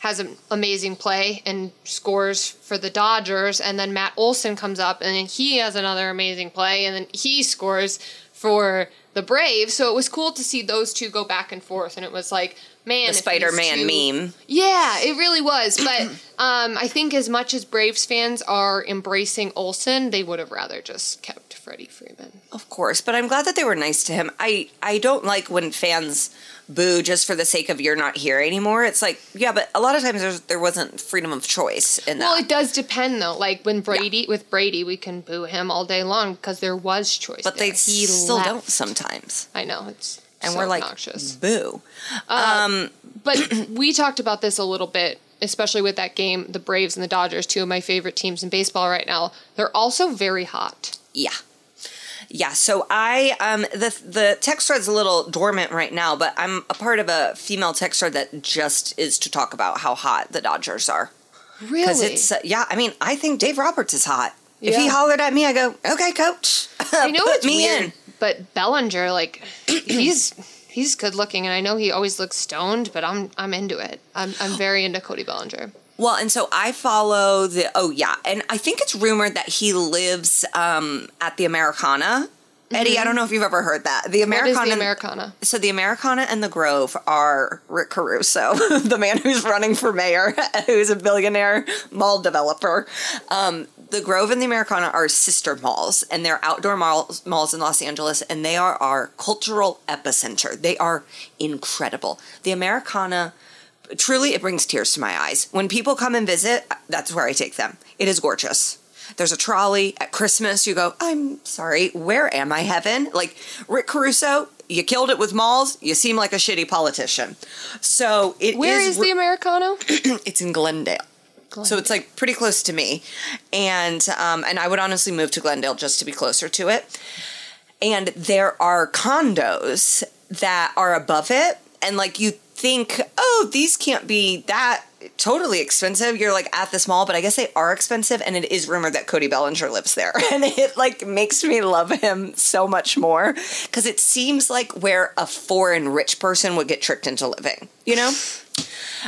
has an amazing play and scores for the Dodgers. And then Matt Olson comes up and then he has another amazing play and then he scores for the Braves. So it was cool to see those two go back and forth. And it was like, man, The Spider Man meme. Yeah, it really was. But <clears throat> um, I think as much as Braves fans are embracing Olson, they would have rather just kept Freddie Freeman. Of course, but I'm glad that they were nice to him. I I don't like when fans boo just for the sake of you're not here anymore. It's like, yeah, but a lot of times there's, there wasn't freedom of choice in that. Well, it does depend though. Like when Brady with Brady, we can boo him all day long because there was choice. but they there. He still left. don't sometimes. I know it's And so we're like, obnoxious. boo. Uh, um, but <clears throat> we talked about this a little bit, especially with that game, the Braves and the Dodgers, two of my favorite teams in baseball right now. They're also very hot. Yeah. Yeah, so I um the the text thread's a little dormant right now, but I'm a part of a female text thread that just is to talk about how hot the Dodgers are. Really? Because it's uh, yeah, I mean, I think Dave Roberts is hot. If he hollered at me, I go, "Okay, coach, <laughs> I know put it's me weird, in." but Bellinger, like, he's he's good looking, and I know he always looks stoned, but I'm I'm into it. I'm I'm very into Cody Bellinger. Well, and so I follow the oh yeah, and I think it's rumored that he lives um, at the Americana Eddie, I don't know if you've ever heard that. The Americana. the Americana? so the Americana and the Grove are Rick Caruso, <laughs> the man who's running for mayor, <laughs> who's a billionaire mall developer. Um, the Grove and the Americana are sister malls, and they're outdoor malls, malls in Los Angeles, and they are our cultural epicenter. They are incredible. The Americana, truly, it brings tears to my eyes. When people come and visit, that's where I take them. It is gorgeous. There's a trolley at Christmas. You go, I'm sorry, where am I, heaven? Like Rick Caruso, you killed it with malls. You seem like a shitty politician. So it Where is the <clears throat> Americano? it's in Glendale. So it's like pretty close to me, and um, and I would honestly move to Glendale just to be closer to it. And there are condos that are above it, and like you think, oh, these can't be that totally expensive. You're like at this mall, but I guess they are expensive, and it is rumored that Cody Bellinger lives there, <laughs> and it like makes me love him so much more because it seems like where a foreign rich person would get tricked into living. You know.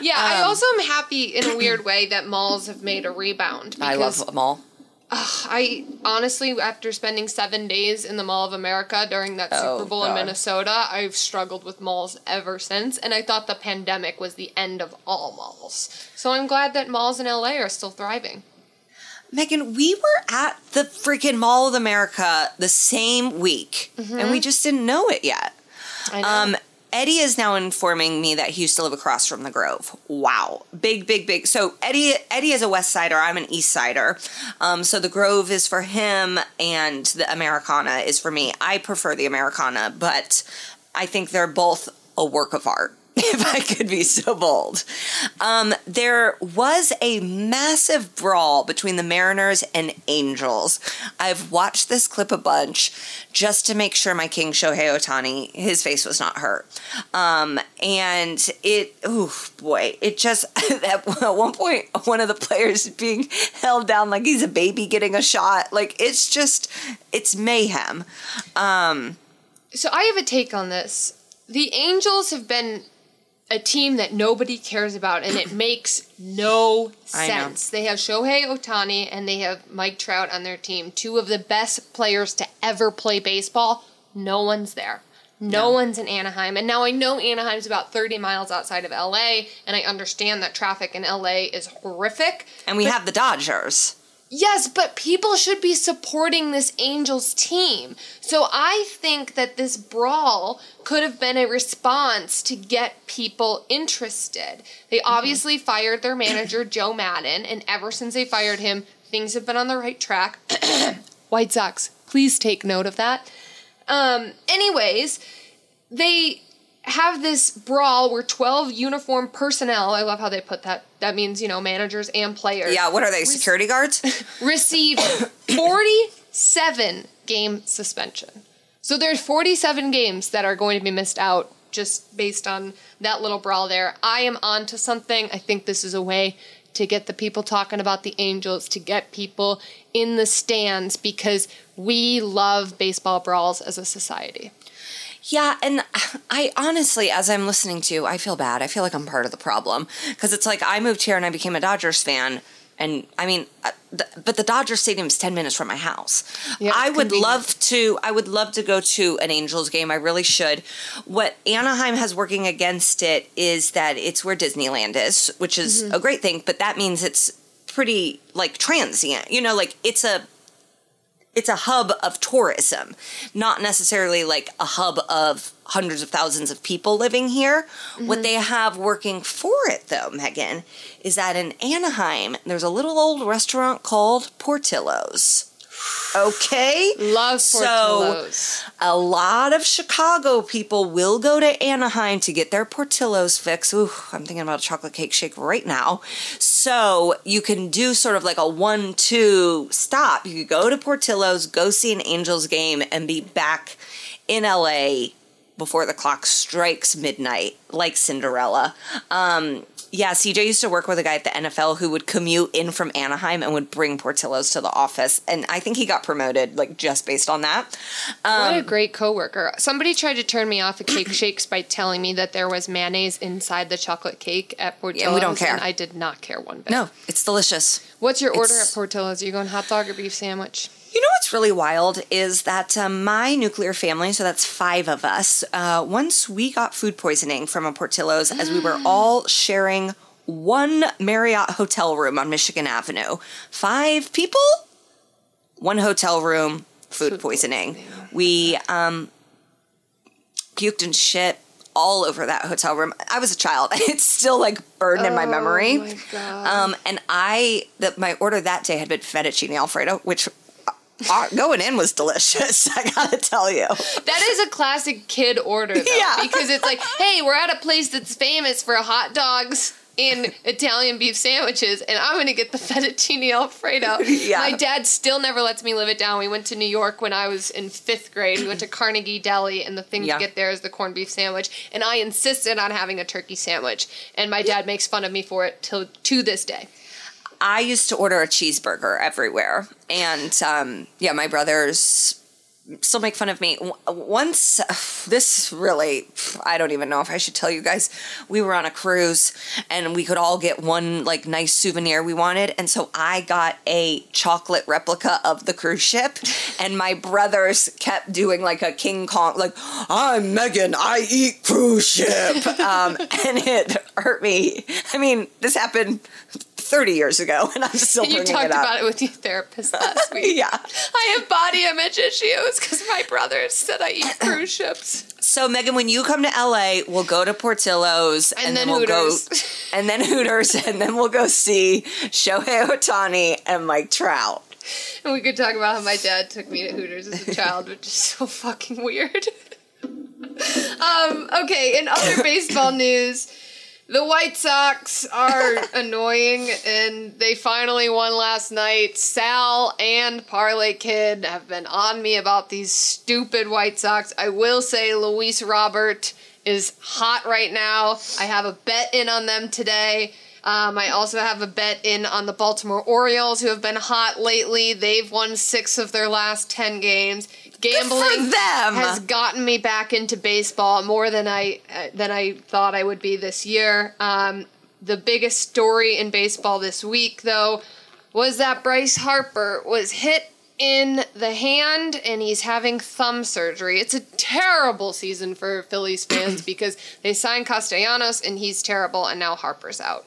Yeah, I Um, also am happy in a weird way that malls have made a rebound. I love them all. I honestly, after spending seven days in the Mall of America during that Oh, Super Bowl in Minnesota, I've struggled with malls ever since. And I thought the pandemic was the end of all malls. So I'm glad that malls in LA are still thriving. Megan, we were at the freaking Mall of America the same week, and we just didn't know it yet. I know. Um, Eddie is now informing me that he used to live across from the Grove. Wow, big, big, big. So Eddie, Eddie is a West Sider. I'm an East Sider. Um, so the Grove is for him, and the Americana is for me. I prefer the Americana, but I think they're both a work of art. <laughs> If I could be so bold. Um, there was a massive brawl between the Mariners and Angels. I've watched this clip a bunch just to make sure my king Shohei Ohtani, his face was not hurt. Um, and it, oh boy, it just, <laughs> at one point, one of the players being held down like he's a baby getting a shot. Like it's just, it's mayhem. So I have a take on this. The Angels have been a team that nobody cares about, and it <coughs> makes no sense. They have Shohei Ohtani and they have Mike Trout on their team, two of the best players to ever play baseball. No one's there. No one's in Anaheim. And now I know Anaheim's about 30 miles outside of LA, and I understand that traffic in LA is horrific. And we have the Dodgers. Yes, but people should be supporting this Angels team. So I think that this brawl could have been a response to get people interested. They obviously fired their manager, <clears throat> Joe Maddon, and ever since they fired him, things have been on the right track. <clears throat> White Sox, please take note of that. Um, anyways, they have this brawl where 12 uniformed personnel, I love how they put that. That means, you know, managers and players Yeah, what are they, security guards? <laughs> received 47 game suspension. So there's 47 games that are going to be missed out just based on that little brawl there. I am on to something. I think this is a way to get the people talking about the Angels, to get people in the stands because we love baseball brawls as a society. Yeah, and I honestly, as I'm listening to, you, I feel bad. I feel like I'm part of the problem because it's like I moved here and I became a Dodgers fan, and I mean, uh, but the Dodger Stadium is ten minutes from my house. Yeah, I would convenient. love to. I would love to go to an Angels game. I really should. What Anaheim has working against it is that it's where Disneyland is, which is Mm-hmm. a great thing, but that means it's pretty like transient. You know, like it's a it's a hub of tourism, not necessarily like a hub of hundreds of thousands of people living here. What mm-hmm. they have working for it, though, Megan, is that in Anaheim, there's a little old restaurant called Portillo's. Okay? Love So- Portillo's. A lot of Chicago people will go to Anaheim to get their Portillo's fix. Ooh, I'm thinking about a chocolate cake shake right now. So you can do sort of like a one two stop. You could go to Portillo's, go see an Angels game, and be back in LA before the clock strikes midnight, like Cinderella. Um, yeah, CJ used to work with a guy at the NFL who would commute in from Anaheim and would bring Portillo's to the office. And I think he got promoted, like, just based on that. What Um, a great coworker. Somebody tried to turn me off of cake shakes by telling me that there was mayonnaise inside the chocolate cake at Portillo's. we don't care. And I did not care one bit. No, it's delicious. What's your order It's- at Portillo's? Are you going hot dog or beef sandwich? You know what's really wild is that um, my nuclear family, so that's five of us, uh, once we got food poisoning from a Portillo's as we were all sharing one Marriott hotel room on Michigan Avenue. Five people, one hotel room, food, Food poisoning. poisoning. We um, puked and shit all over that hotel room. I was a child. <laughs> It's still like burned in my memory. Oh my God. Um, and I, the, my order that day had been fettuccine alfredo, which uh, going in was delicious. <laughs> I gotta tell you. That is a classic kid order, though, Yeah. because it's like, <laughs> hey, we're at a place that's famous for hot dogs and Italian beef sandwiches, and I'm gonna get the <laughs> fettuccine alfredo. Yeah. My dad still never lets me live it down. We went to New York when I was in fifth grade. We went to Carnegie Deli, and the thing Yeah. to get there is the corned beef sandwich, and I insisted on having a turkey sandwich, and my dad makes fun of me for it till to this day. I used to order a cheeseburger everywhere, and um, yeah, my brothers still make fun of me. Once, <sighs> this really, I don't even know if I should tell you guys. We were on a cruise, and we could all get one like nice souvenir we wanted, and so I got a chocolate replica of the cruise ship, <laughs> and my brothers kept doing like a King Kong, like I'm Megan, I eat cruise ship, <laughs> um, and it hurt me. I mean, this happened. 30 years ago, and I'm still You bringing talked it up. about it with your therapist last <laughs> week. Yeah. I have body image issues because my brother said I eat cruise ships. So Megan, when you come to LA, we'll go to Portillo's and, And then, then we'll Hooters. go <laughs> and then Hooters and then we'll go see Shohei Ohtani and Mike Trout. And we could talk about how my dad took me to Hooters as a child, <laughs> which is so fucking weird. um, okay, in other baseball news, the White Sox are <laughs> annoying and they finally won last night. Sal and Parlay Kid have been on me about these stupid White Sox. I will say Luis Robert is hot right now. I have a bet in on them today. Um, I also have a bet in on the Baltimore Orioles, who have been hot lately. They've won six of their last ten games. Gambling them. has gotten me back into baseball more than I uh, than I thought I would be this year. Um, the biggest story in baseball this week, though, was that Bryce Harper was hit in the hand and he's having thumb surgery. It's a terrible season for Phillies fans <clears throat> because they signed Castellanos and he's terrible, and now Harper's out.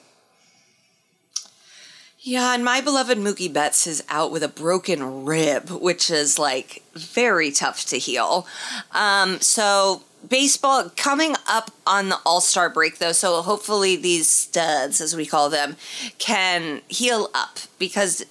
Yeah, and my beloved Mookie Betts is out with a broken rib, which is like very tough to heal. Um, so baseball coming up on the All Star break though, so hopefully these studs, as we call them, can heal up because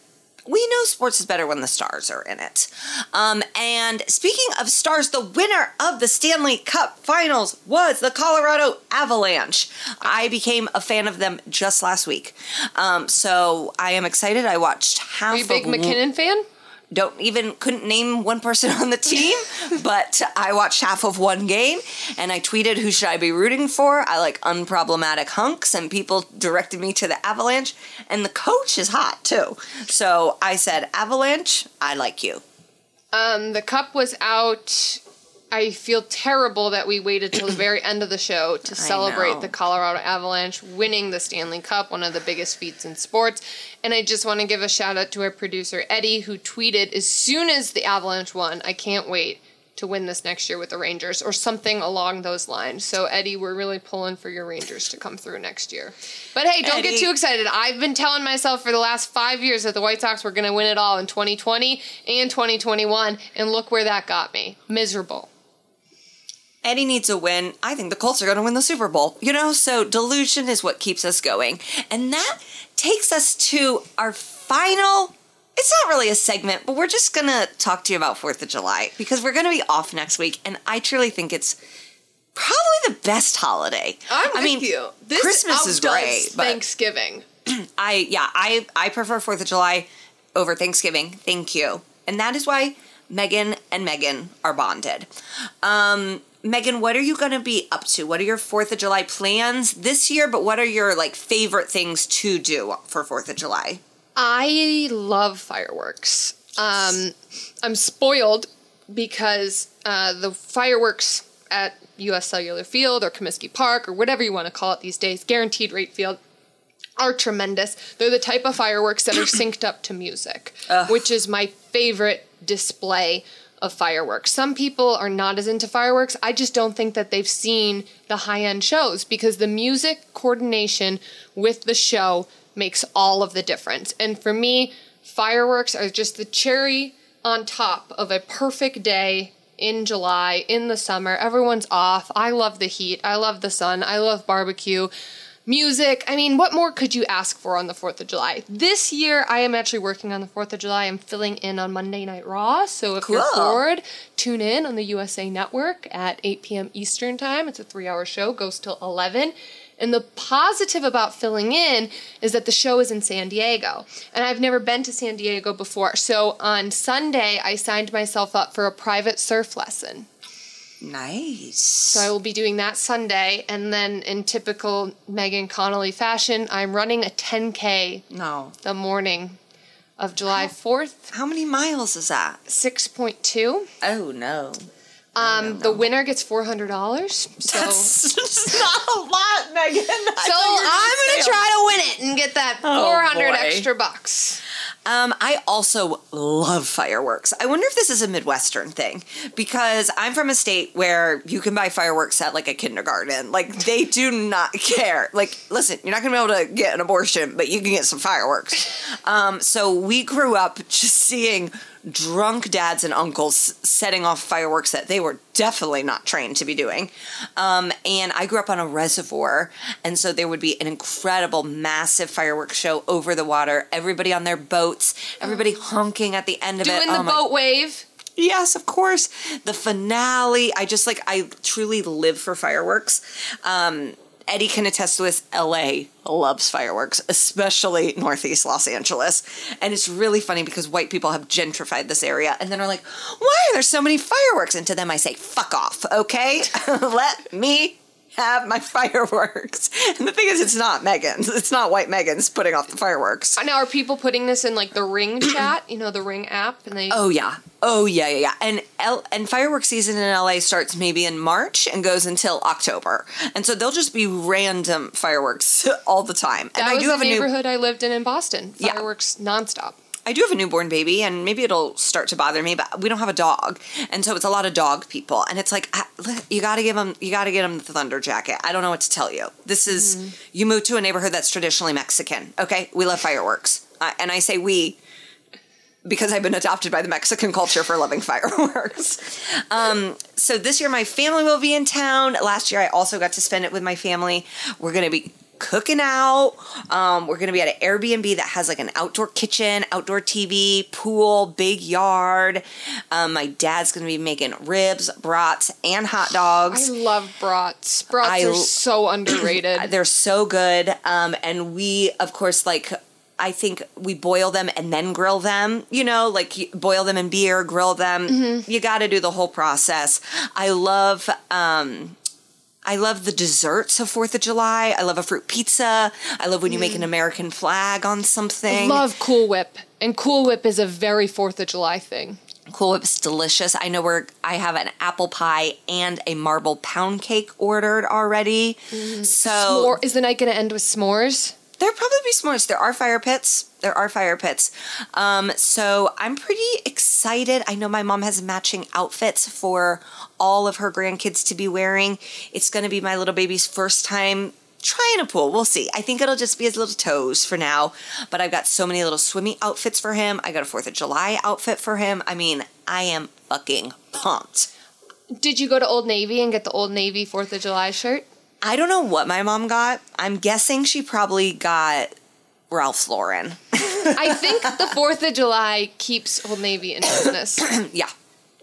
we know sports is better when the stars are in it. Um, and speaking of stars, the winner of the Stanley Cup Finals was the Colorado Avalanche. I became a fan of them just last week, um, so I am excited. I watched half. Are you a big MacKinnon fan? Don't even couldn't name one person on the <laughs> team, but I watched half of one game and I tweeted who should I be rooting for. I like unproblematic hunks and people directed me to the Avalanche and the coach is hot too. So I said Avalanche, I like you. Um, the cup was out. I feel terrible that we waited till the <clears throat> very end of the show to celebrate the Colorado Avalanche winning the Stanley Cup, one of the biggest feats in sports. And I just want to give a shout out to our producer Eddie, who tweeted as soon as the Avalanche won, "I can't wait to win this next year with the Rangers," or something along those lines. So Eddie, we're really pulling for your Rangers to come through next year. But hey, don't Eddie- get too excited. I've been telling myself for the last five years that the White Sox were going to win it all in 2020 and 2021, and look where that got me. Miserable. Eddie needs a win. I think the Colts are going to win the Super Bowl. You know, so delusion is what keeps us going. And that takes us to our final. It's not really a segment, but we're just going to talk to you about 4th of July because we're going to be off next week. And I truly think it's probably the best holiday. I'm I with mean, you. This Christmas is great, but Thanksgiving. <clears throat> I yeah, I I prefer 4th of July over Thanksgiving. Thank you. And that is why Megan and Megan are bonded. Um Megan, what are you going to be up to? What are your 4th of July plans this year, but what are your like favorite things to do for 4th of July? I love fireworks. Um, I'm spoiled because uh, the fireworks at U.S. Cellular Field or Comiskey Park or whatever you want to call it these days, guaranteed rate field, are tremendous. They're the type of fireworks that are synced up to music, which is my favorite display of fireworks. Some people are not as into fireworks. I just don't think that they've seen the high end shows because the music coordination with the show makes all of the difference. And for me, fireworks are just the cherry on top of a perfect day in July, in the summer. Everyone's off. I love the heat. I love the sun. I love barbecue music. I mean, what more could you ask for on the 4th of July? This year, I am actually working on the 4th of July. I'm filling in on Monday Night Raw. So if you're bored, tune in on the USA Network at 8 p.m. Eastern Time. It's a three hour show, goes till 11. And the positive about filling in is that the show is in San Diego. And I've never been to San Diego before. So on Sunday, I signed myself up for a private surf lesson. Nice. So I will be doing that Sunday. And then in typical Megan Connolly fashion, I'm running a 10K no. the morning of July 4th, How many miles is that? 6.2. Oh no. Um, the winner gets $400. So, That's <laughs> not a lot, Megan. so I'm going to try to win it and get that Oh, 400 boy. extra bucks. Um, I also love fireworks. I wonder if this is a Midwestern thing because I'm from a state where you can buy fireworks at like a kindergarten. Like they do not care. Like, listen, you're not gonna be able to get an abortion, but you can get some fireworks. Um, so we grew up just seeing drunk dads and uncles setting off fireworks that they were definitely not trained to be doing. Um, and I grew up on a reservoir, and so there would be an incredible, massive fireworks show over the water. Everybody on their boats, everybody honking at the end of it. Doing Oh the my- boat wave. Yes, of course. The finale. I just like I truly live for fireworks. Um, Eddie can attest to this. LA loves fireworks, especially Northeast Los Angeles. And it's really funny because white people have gentrified this area and then are like, why are there so many fireworks? And to them, I say, fuck off, okay? <laughs> Let me have my <laughs> fireworks. And the thing is, it's not Megan's. It's not white Megan's putting off the fireworks. Now, are people putting this in like the Ring <clears throat> chat? You know, the Ring app, and they. Oh yeah. Oh yeah, yeah, yeah. And L- and fireworks season in LA starts maybe in March and goes until October. And so they'll just be random fireworks <laughs> all the time. that and I was do have the a new neighborhood I lived in in Boston. Yeah. Fireworks nonstop. I do have a newborn baby and maybe it'll start to bother me, but we don't have a dog. And so it's a lot of dog people and it's like I- you got to give them you got to get them the thunder jacket. I don't know what to tell you. This is Mm-hmm. you move to a neighborhood that's traditionally Mexican. Okay? We love fireworks. Uh, and I say we because I've been adopted by the Mexican culture for loving <laughs> fireworks. Um, so this year, my family will be in town. Last year, I also got to spend it with my family. We're going to be cooking out. Um, we're going to be at an Airbnb that has like an outdoor kitchen, outdoor TV, pool, big yard. Um, my dad's going to be making ribs, brats, and hot dogs. I love brats. Brats I are so <clears throat> underrated. They're so good. Um, and we, of course, like, I think we boil them and then grill them. You know, like boil them in beer, grill them. Mm-hmm. You got to do the whole process. I love. Um, I love the desserts of Fourth of July. I love a fruit pizza. I love when you make an mm. American flag on something. I Love Cool Whip. And Cool Whip is a very 4th of July thing. Cool Whip's delicious. I know where I have an apple pie and a marble pound cake ordered already. Mm. So Or is the night going to end with s'mores? There'll probably be s'mores. There are fire pits. There are fire pits. Um, so I'm pretty excited. I know my mom has matching outfits for all of her grandkids to be wearing. It's going to be my little baby's first time trying a pool. We'll see. I think it'll just be his little toes for now. But I've got so many little swimming outfits for him. I got a Fourth of July outfit for him. I mean, I am fucking pumped. Did you go to Old Navy and get the Old Navy 4th of July shirt? I don't know what my mom got. I'm guessing she probably got Ralph Lauren. I think the 4th of July keeps Old Navy in business. <clears throat> Yeah.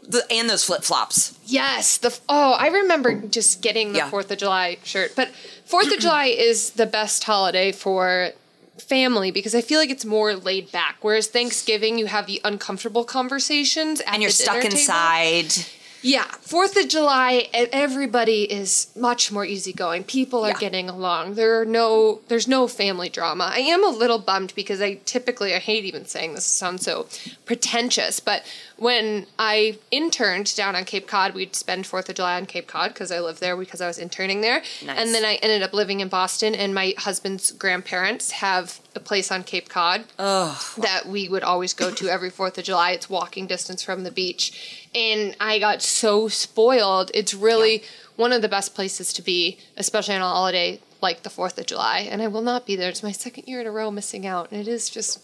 The, and those flip flops. Yes, the oh, I remember just getting the Yeah. Fourth of July shirt. But Fourth of July <clears throat> is the best holiday for family because I feel like it's more laid back. Whereas Thanksgiving, you have the uncomfortable conversations at And you're stuck inside. table. Yeah, Fourth of July, everybody is much more easygoing. People are Yeah. getting along. There are no, there's no family drama. I am a little bummed because I typically, I hate even saying this, it sounds so pretentious, but when I interned down on Cape Cod, we'd spend Fourth of July on Cape Cod because I lived there because I was interning there, Nice. and then I ended up living in Boston, and my husband's grandparents have a place on Cape Cod that we would always go to every 4th of July. It's walking distance from the beach. And I got so spoiled. It's really one of the best places to be, especially on a holiday like the 4th of July. And I will not be there. It's my second year in a row missing out. And it is just,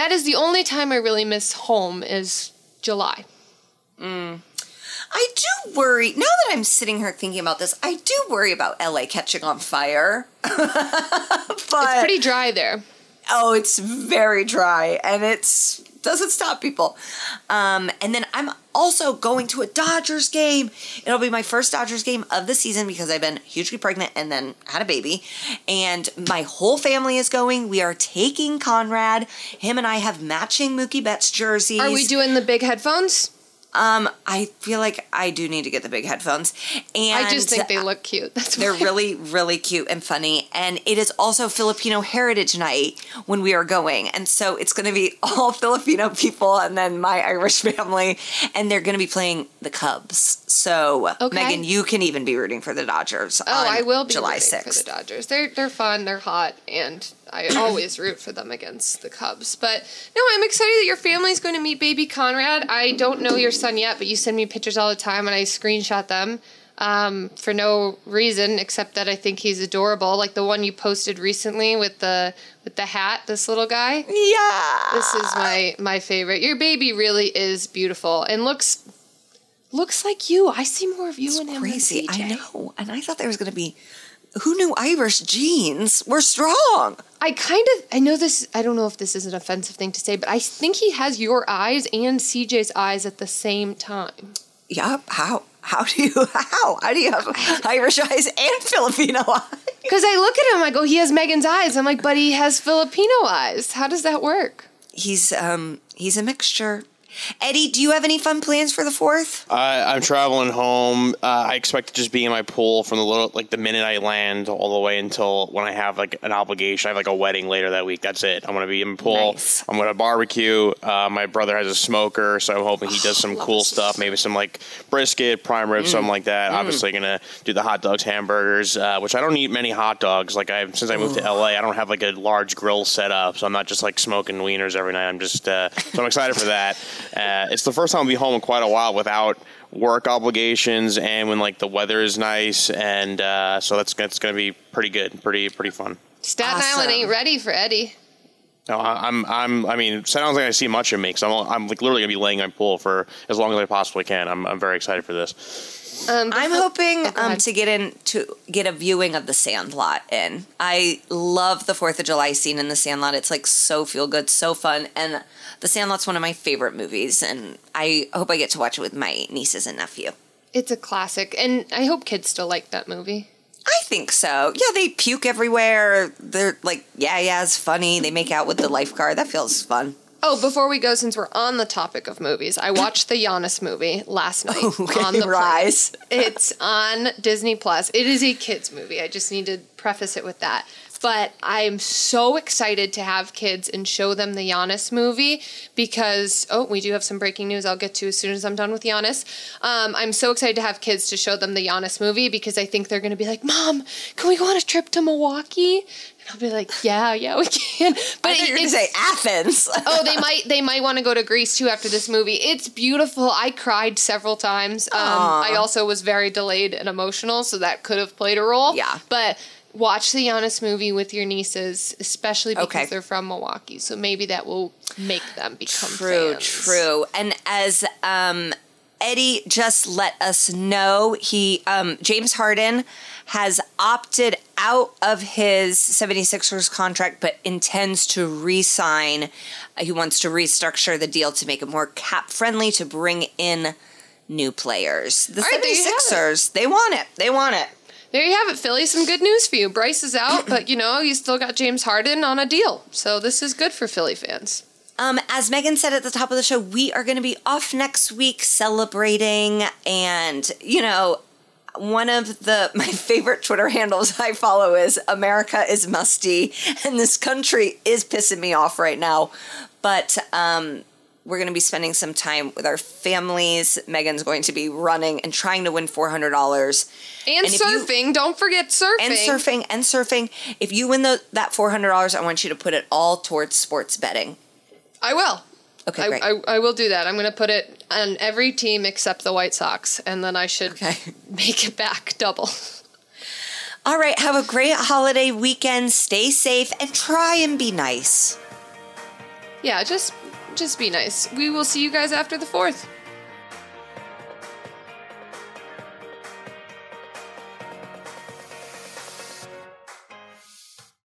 that is the only time I really miss home is July. I do worry, now that I'm sitting here thinking about this, I do worry about LA catching on fire. <laughs> but It's pretty dry there. oh, it's very dry and it's doesn't stop people. Um, and then I'm also going to a Dodgers game. It'll be my first Dodgers game of the season because I've been hugely pregnant and then had a baby. And my whole family is going. We are taking Conrad. Him and I have matching Mookie Betts jerseys. Are we doing the big headphones? Um, I feel like I do need to get the big headphones. And I just think they look cute. <laughs> That's they're why. really, really cute and funny. And it is also Filipino Heritage Night when we are going. And so it's going to be <laughs> all Filipino people and then my Irish family. And they're going to be playing the Cubs. So, Okay. Megan, you can even be rooting for the Dodgers. Oh, on I will be July rooting 6th. for the Dodgers. They're they're fun, they're hot, and I always root for them against the Cubs. But no, I'm excited that your family's going to meet baby Conrad. I don't know your son yet, but you send me pictures all the time, and I screenshot them um, for no reason except that I think he's adorable. Like the one you posted recently with the with the hat. This little guy. Yeah. This is my my favorite. Your baby really is beautiful and looks looks like you. I see more of you in him crazy. than CJ. I know. And I thought there was going to be. Who knew Irish genes were strong? I kind of I know this I don't know if this is an offensive thing to say, but I think he has your eyes and CJ's eyes at the same time. Yep. How? How do you? <laughs> How? How do you have Irish eyes and Filipino eyes? Because I look at him, I go, he has Megan's eyes. I'm like, but he has Filipino eyes. How does that work? He's um he's a mixture. Eddie, do you have any fun plans for the fourth? I, I'm traveling home. Uh, I expect to just be in my pool from the little, like the minute I land, all the way until when I have like an obligation. I have like a wedding later that week. That's it. I'm gonna be in the pool. Nice. I'm gonna barbecue. Uh, my brother has a smoker, so I'm hoping he does some cool stuff. Maybe some like brisket, prime rib, something like that. Obviously, gonna do the hot dogs, hamburgers, uh, which I don't eat many hot dogs. Like I since I moved to LA, I don't have like a large grill set up, so I'm not just like smoking wieners every night. I'm just uh, so I'm excited for that. Uh, it's the first time I'll be home in quite a while without work obligations and when like the weather is nice and uh, so that's that's gonna be pretty good, pretty pretty fun. Staten Awesome. Island ain't ready for Eddie. No, I- I'm I'm I mean Staten Island's not like I see much of me because I'm I'm like literally gonna be laying in my pool for as long as I possibly can. I'm I'm very excited for this. Um, I'm hoping Oh, um, to get in to get a viewing of the Sandlot in. I love the Fourth of July scene in the Sandlot. It's like so feel good, so fun, and the Sandlot's one of my favorite movies. And I hope I get to watch it with my nieces and nephew. It's a classic, and I hope kids still like that movie. I think so. Yeah, they puke everywhere. They're like, yeah, yeah, it's funny. They make out with the lifeguard. That feels fun. Oh, before we go, since we're on the topic of movies, I watched the Giannis movie last night <laughs> Okay, on the plane. rise. It's on Disney Plus. It is a kids movie. I just need to preface it with that. But I'm so excited to have kids and show them the Giannis movie because oh, we do have some breaking news. I'll get to as soon as I'm done with Giannis. Um, I'm so excited to have kids to show them the Giannis movie because I think they're going to be like, "Mom, can we go on a trip to Milwaukee?" And I'll be like, "Yeah, yeah, we can." <laughs> But you were going it's- to say Athens. <laughs> oh, they might they might want to go to Greece too after this movie. It's beautiful. I cried several times. Um, I also was very delayed and emotional, so that could have played a role. Yeah. but watch the Giannis movie with your nieces, especially because Okay. they're from Milwaukee. So maybe that will make them become True, fans. true. And as um, Eddie just let us know, he um, James Harden has opted out of his 76ers contract, but intends to re-sign. He wants to restructure the deal to make it more cap friendly to bring in new players. The All right, there you have it. 76ers, they want it. They want it. There you have it, Philly. Some good news for you. Bryce is out, but you know you still got James Harden on a deal, so this is good for Philly fans. Um, as Megan said at the top of the show, we are going to be off next week celebrating, and you know, one of the <laughs> my favorite Twitter handles I follow is America is musty, <laughs> and this country is pissing me off right now. But um, we're going to be spending some time with our families. Megan's going to be running and trying to win $400. And, And if you- surfing. Don't forget surfing. And surfing and surfing. If you win the, that $400, I want you to put it all towards sports betting. I will. Okay, I, great. I, I will do that. I'm going to put it on every team except the White Sox, and then I should Okay. <laughs> make it back double. <laughs> All right, have a great holiday weekend. Stay safe and try and be nice. Yeah, just just be nice. We will see you guys after the fourth.